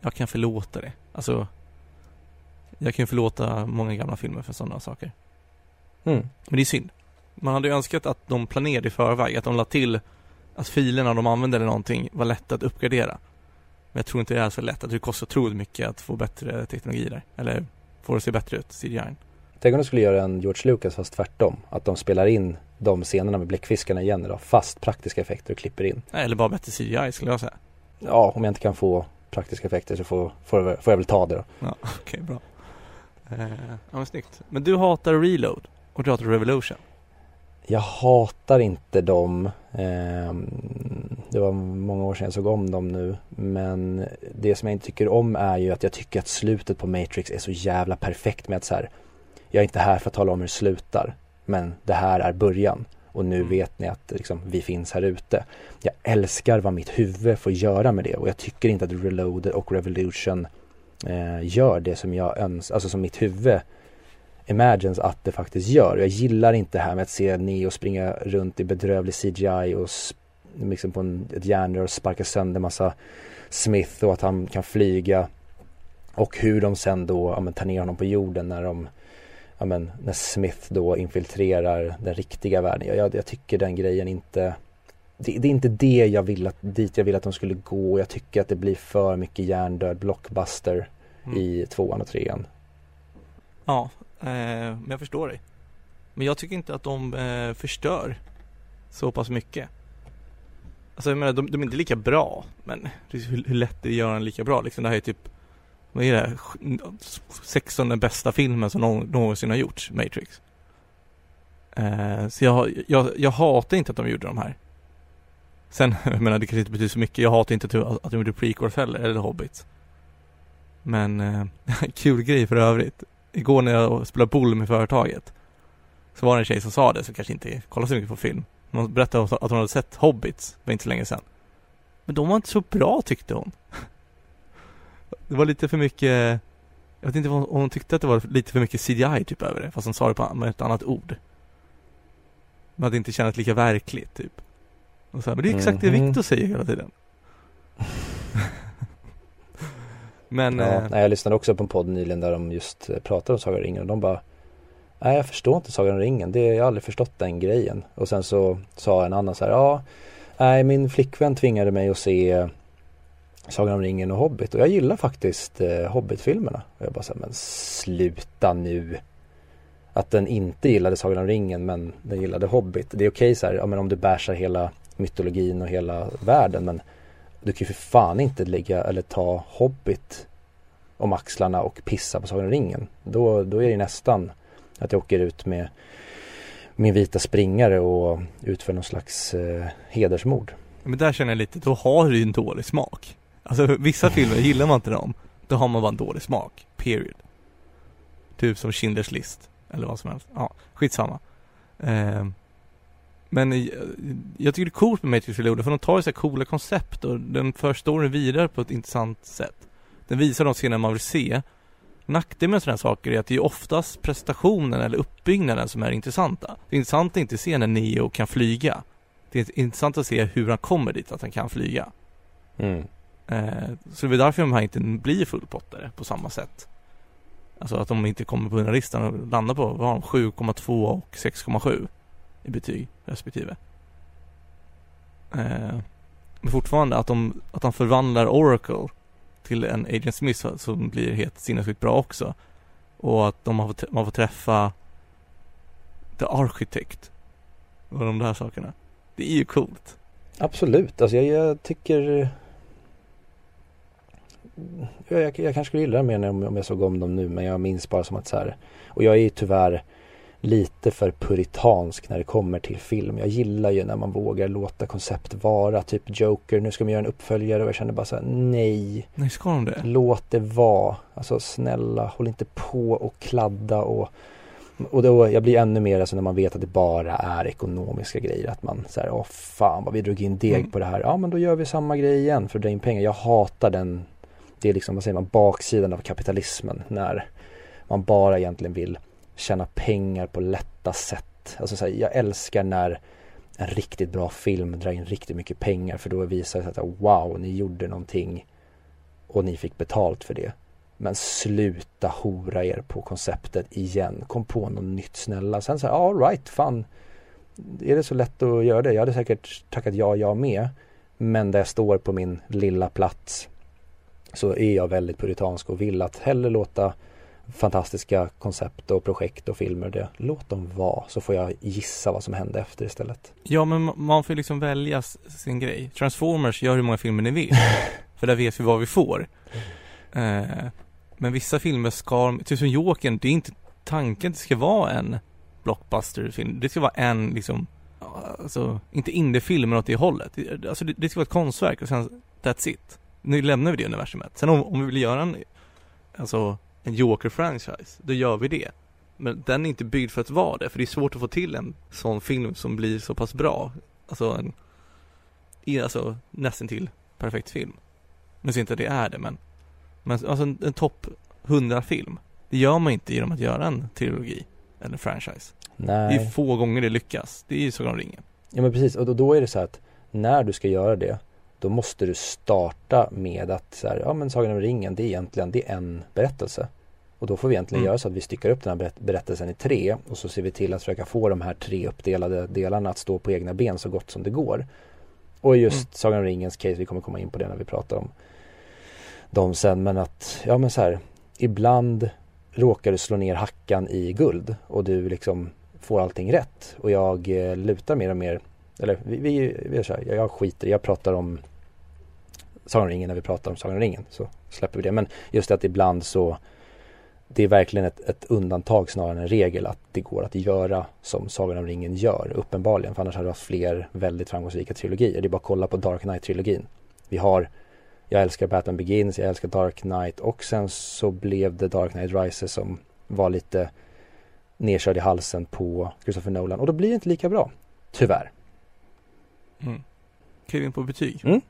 jag kan förlåta det. Alltså, jag kan förlåta många gamla filmer för sådana saker. Mm. Men det är synd. Man hade ju önskat att de planerade i förväg, att de la till att filerna de använde eller någonting var lätta att uppgradera. Men jag tror inte det är så lätt, att det kostar otroligt mycket att få bättre teknologi där. Eller få det att se bättre ut, CGI. Tänk om de skulle göra en George Lucas fast tvärtom. Att de spelar in de scenerna med bläckfiskarna igen idag, fast praktiska effekter och klipper in. Eller bara bättre CGI skulle jag säga. Ja, om jag inte kan få praktiska effekter så får, får, får jag väl ta det då. Ja, okej, bra. Eh, ja men snyggt. Men du hatar Reload och du hatar Revolution. Jag hatar inte dem. Ehm, det var många år sedan jag såg om dem nu. Men det som jag inte tycker om är ju att jag tycker att slutet på Matrix är så jävla perfekt med att så här. Jag är inte här för att tala om hur det slutar. Men det här är början. Och nu Mm. vet ni att liksom, vi finns här ute. Jag älskar vad mitt huvud får göra med det. Och jag tycker inte att Reloaded och Revolution eh, gör det som jag önskar. Alltså som mitt huvud imagines att det faktiskt gör. Jag gillar inte det här med att se Neo springa runt i bedrövlig CGI och liksom på en, ett järnrör och sparka sönder massa Smith och att han kan flyga. Och hur de sen då ja, men, tar ner honom på jorden när de ja, men, när Smith då infiltrerar den riktiga världen. Jag, jag, jag tycker den grejen inte det, det är inte det jag vill att, dit jag vill att de skulle gå. Jag tycker att det blir för mycket hjärndöd blockbuster Mm. i tvåan och trean. Ja, Eh, men jag förstår dig. Men jag tycker inte att de eh, förstör så pass mycket. Alltså jag menar, de, de är inte lika bra, men hur, hur lätt det är att göra en lika bra liksom. Det här är typ, vad är det, 16 bästa filmen som någon, någonsin har gjorts, Matrix. Eh, så jag, jag, jag hatar inte att de gjorde de här. Sen, jag menar det kanske inte betyder så mycket. Jag hatar inte att, de gjorde prequels heller, eller Hobbits. Men, kul grej för övrigt. Igår när jag spelade boll med företaget så var det en tjej som sa det, som kanske inte kollar så mycket på film. Hon berättade att hon hade sett Hobbits för inte så länge sedan. Men de var inte så bra tyckte hon. Det var lite för mycket Jag vet inte om hon tyckte att det var lite för mycket CGI typ över det, fast hon sa det på, med ett annat ord. Men att det inte kändes lika verkligt typ. Och så här, men det är exakt det Mhm. Victor säger hela tiden. men, Ja, eh, nej, jag lyssnade också på en podd nyligen där de just eh, pratade om Sagan om ringen och de bara Nej jag förstår inte Sagan om ringen, det, jag har aldrig förstått den grejen. Och sen så sa en annan så här, ja Nej min flickvän tvingade mig att se eh, Sagan om ringen och Hobbit och jag gillar faktiskt eh, Hobbit-filmerna. Och jag bara så här, men sluta nu. Att den inte gillade Sagan om ringen men den gillade Hobbit. Det är okej så här, ja men om du bärsar hela mytologin och hela världen men du kan ju för fan inte lägga eller ta Hobbit om axlarna och pissa på Sagan om ringen. Då, då är det nästan att jag åker ut med min vita springare och utför någon slags eh, hedersmord. men där känner jag lite, då har du ju en dålig smak. Alltså vissa filmer, gillar man inte dem, då har man bara en dålig smak. Period. Typ som Schindler's list. Eller vad som helst. Ja, skitsamma. Eh, men jag tycker det är coolt med Matrix Reloaded för de tar ju så här coola koncept och den för storyn vidare på ett intressant sätt. Den visar de scener man vill se. Nackdelen med sådana här saker är att det är oftast prestationen eller uppbyggnaden som är intressanta. Det intressanta är inte att se när Neo kan flyga. Det är intressant att se hur han kommer dit, att han kan flyga. Mm. Eh, så det är därför de här inte blir fullpottare på samma sätt. Alltså att de inte kommer på listan och landar på, vad har de, 7,2 och 6,7 i betyg respektive. Eh, men fortfarande att de, att han förvandlar Oracle till en Agent Smith som blir helt sinnessjukt bra också. Och att de har fått, man får träffa The Architect och de där sakerna. Det är ju coolt. Absolut, alltså jag, jag tycker jag, jag, jag kanske skulle gilla det mer om, om jag såg om dem nu men jag minns bara som att så här och jag är ju tyvärr lite för puritansk när det kommer till film. Jag gillar ju när man vågar låta koncept vara, typ Joker, nu ska man göra en uppföljare och jag känner bara så här: nej, Nej, ska de det? låt det vara. Alltså snälla, håll inte på och kladda och och då, jag blir ännu mer alltså när man vet att det bara är ekonomiska grejer. Att man säger, åh fan vad vi drog in deg Mm. på det här. Ja men då gör vi samma grej igen för att dra in pengar. Jag hatar den, det är liksom, vad säger man, baksidan av kapitalismen. När man bara egentligen vill tjäna pengar på lätta sätt. Alltså så här, jag älskar när en riktigt bra film drar in riktigt mycket pengar för då visar det sig att wow, ni gjorde någonting och ni fick betalt för det. Men sluta hora er på konceptet igen. Kom på något nytt snälla. Sen så här, all right, fan. Är det så lätt att göra det? Jag hade säkert tackat ja, jag med. Men där jag står på min lilla plats så är jag väldigt puritansk och vill att hellre låta fantastiska koncept och projekt och filmer det. Låt dem vara så får jag gissa vad som hände efter istället. Ja men man får liksom välja sin grej. Transformers gör hur många filmer ni vill. För där vet vi vad vi får. Eh, men vissa filmer ska, typ som Jokern, det är inte tanken att det ska vara en blockbusterfilm. Det ska vara en liksom, alltså inte indiefilm men åt det hållet. Alltså det, det ska vara ett konstverk och sen that's it. Nu lämnar vi det universumet. Sen om, om vi vill göra en, alltså en Joker-franchise, då gör vi det. Men den är inte byggd för att vara det, för det är svårt att få till en sån film som blir så pass bra. Alltså en, alltså nästan till perfekt film. Nu säger inte att det är det, men, men alltså en, en topp 100 film. Det gör man inte genom att göra en trilogi eller franchise. Nej. Det är få gånger det lyckas. Det är ju Sagan om ringen. Ja men precis, och då är det så att när du ska göra det då måste du starta med att så här, ja men Sagan om ringen det är egentligen det är en berättelse. Och då får vi egentligen mm. göra så att vi styckar upp den här berättelsen i tre och så ser vi till att försöka få de här tre uppdelade delarna att stå på egna ben så gott som det går. Och just mm. Sagan om ringens case, vi kommer komma in på det när vi pratar om dem sen, men att, ja men så här, ibland råkar du slå ner hackan i guld och du liksom får allting rätt och jag eh, lutar mer och mer, eller vi, vi, vi är så här, jag skiter jag pratar om Sagan om ringen när vi pratar om Sagan om ringen så släpper vi det, men just att ibland så det är verkligen ett, ett, undantag snarare än en regel att det går att göra som Sagan om ringen gör uppenbarligen. För annars hade vi haft fler väldigt framgångsrika trilogier. Det är bara att kolla på Dark Knight-trilogin. Vi har Jag älskar Batman Begins, jag älskar Dark Knight och sen så blev det Dark Knight Rises som var lite nedkörd i halsen på Christopher Nolan och då blir det inte lika bra. Tyvärr. Mm. Kevin på betyg. Mm.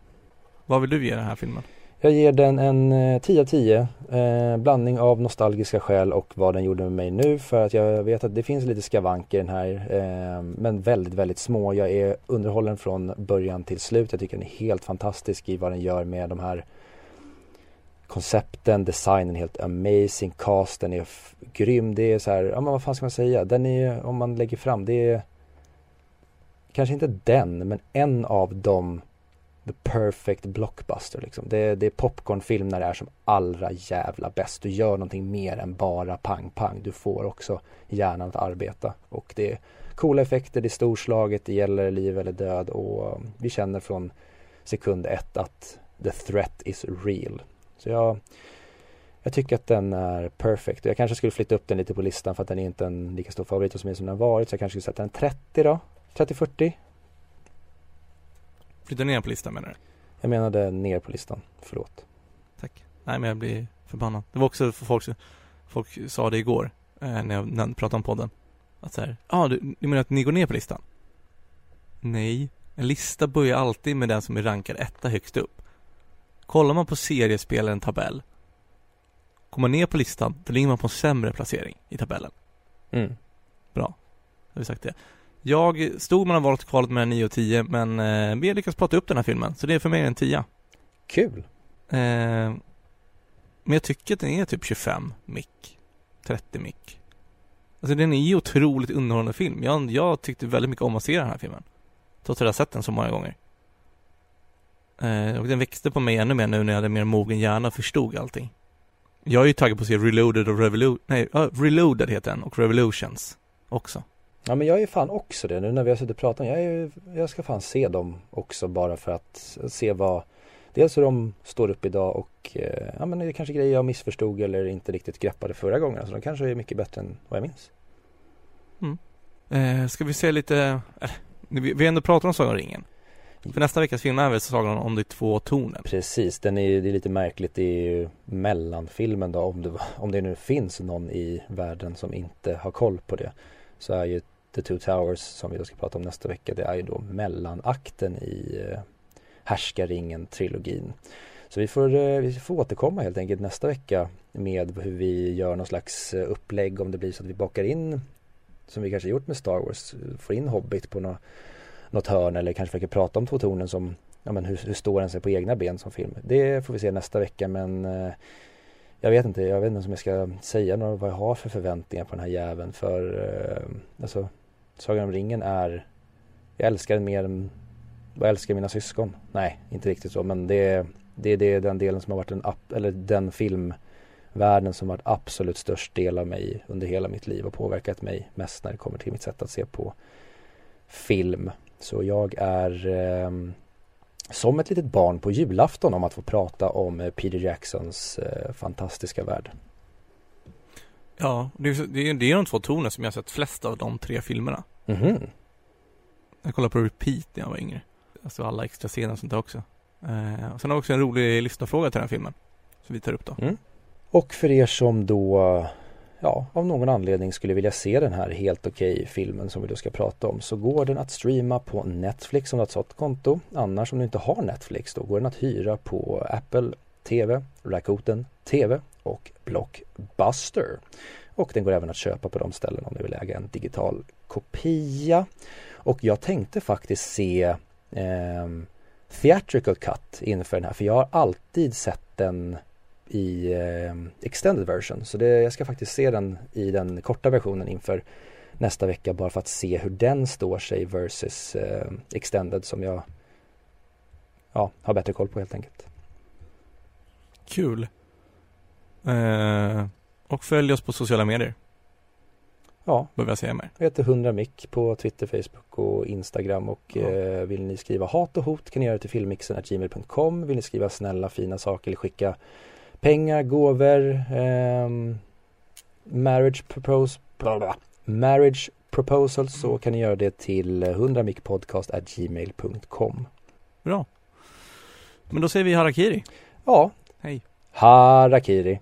Vad vill du ge den här filmen? Jag ger den en 10 av 10. Eh, blandning av nostalgiska skäl och vad den gjorde med mig nu för att jag vet att det finns lite skavanker i den här. Eh, men väldigt, väldigt små. Jag är underhållen från början till slut. Jag tycker den är helt fantastisk i vad den gör med de här koncepten, designen är helt amazing, casten är grym. Det är så här, ja men vad fan ska man säga? Den är, om man lägger fram, det är kanske inte den, men en av dem, the perfect blockbuster liksom. Det, det är popcornfilm när det är som allra jävla bäst. Du gör någonting mer än bara pang pang. Du får också hjärnan att arbeta och det är coola effekter, det är storslaget, det gäller liv eller död och um, vi känner från sekund ett att the threat is real. Så jag, jag tycker att den är perfect. Jag kanske skulle flytta upp den lite på listan för att den är inte en lika stor favorit hos mig som den varit. Så jag kanske skulle sätta en 30 då. 30-40. Flytta ner på listan menar du? Jag menade ner på listan, förlåt. Tack. Nej men jag blir förbannad. Det var också för folk, folk sa det igår eh, när, jag, pratade om podden. Att så här, ja ah, du, du menar att ni går ner på listan? Nej. En lista börjar alltid med den som är rankad etta högst upp. Kollar man på seriespelaren tabell Kommer man ner på listan, då ligger man på en sämre placering i tabellen. Mm. Bra. Har vi sagt det. Jag stod mellan valet och kvalet mellan 9 och 10 men eh, vi har lyckats prata upp den här filmen så det är för mig en 10. Kul! Eh, men jag tycker att den är typ 25 mick. 30 mick. Alltså den är ju otroligt underhållande film. Jag, jag tyckte väldigt mycket om att se den här filmen. Trots att jag har sett den så många gånger. Eh, och den växte på mig ännu mer nu när jag hade mer mogen hjärna och förstod allting. Jag är ju taggad på att se Reloaded och Revolution, nej, uh, Reloaded heter den och Revolutions också. Ja men jag är fan också det nu när vi har suttit och pratat. Jag, är, jag ska fan se dem också bara för att se vad Dels hur de står upp idag och eh, ja men det är kanske grejer jag missförstod eller inte riktigt greppade förra gången. Så alltså, de kanske är mycket bättre än vad jag minns. Mm. Eh, ska vi se lite, eh, vi, vi ändå pratat om Sagan om ringen. För nästa veckas film är väl Sagan om de två tornen? Precis, den är, det är lite märkligt. Det är ju mellanfilmen då om det, om det nu finns någon i världen som inte har koll på det. Så är ju The Two Towers som vi då ska prata om nästa vecka. Det är ju då mellanakten i eh, Härskaringen-trilogin. Så vi får, eh, vi får återkomma helt enkelt nästa vecka med hur vi gör någon slags eh, upplägg om det blir så att vi bakar in som vi kanske gjort med Star Wars, får in Hobbit på något, något hörn eller kanske försöker prata om Två tornen som, ja men hur, hur står den sig på egna ben som film? Det får vi se nästa vecka men eh, jag vet inte, jag vet inte om jag ska säga något, vad jag har för förväntningar på den här jäveln för eh, alltså Sagan om ringen är Jag älskar den mer än vad jag älskar mina syskon. Nej, inte riktigt så men det, det, det är den delen som har varit den, eller den filmvärlden som varit absolut störst del av mig under hela mitt liv och påverkat mig mest när det kommer till mitt sätt att se på film. Så jag är eh, som ett litet barn på julafton om att få prata om eh, Peter Jacksons eh, fantastiska värld. Ja, det är, det är, det är de två toner som jag sett flest av de tre filmerna. Mhm. Jag kollade på repeat när jag var yngre. Alltså alla extra scener och sånt där också. Eh, och sen har vi också en rolig lyssnarfråga till den här filmen. Som vi tar upp då. Mm. Och för er som då ja, av någon anledning skulle vilja se den här helt okej okay filmen som vi då ska prata om så går den att streama på Netflix om du har ett sådant konto. Annars om du inte har Netflix då går den att hyra på Apple TV, Rakuten TV och Blockbuster. Och den går även att köpa på de ställen om du vill äga en digital kopia. Och jag tänkte faktiskt se eh, Theatrical Cut inför den här för jag har alltid sett den i eh, extended version. Så det, jag ska faktiskt se den i den korta versionen inför nästa vecka bara för att se hur den står sig versus eh, extended som jag ja, har bättre koll på helt enkelt. Kul. Eh, och följ oss på sociala medier. Ja. Behöver jag säga mer. Jag heter 100 mick på Twitter, Facebook och Instagram och Ja. eh, vill ni skriva hat och hot kan ni göra det till filmmixen.gmail.com Vill ni skriva snälla fina saker eller skicka pengar, gåvor, ehm, marriage propose, bla bla, marriage proposals så kan ni göra det till 100 gmail.com Bra. Men då säger vi harakiri. Ja. Hej. Harakiri.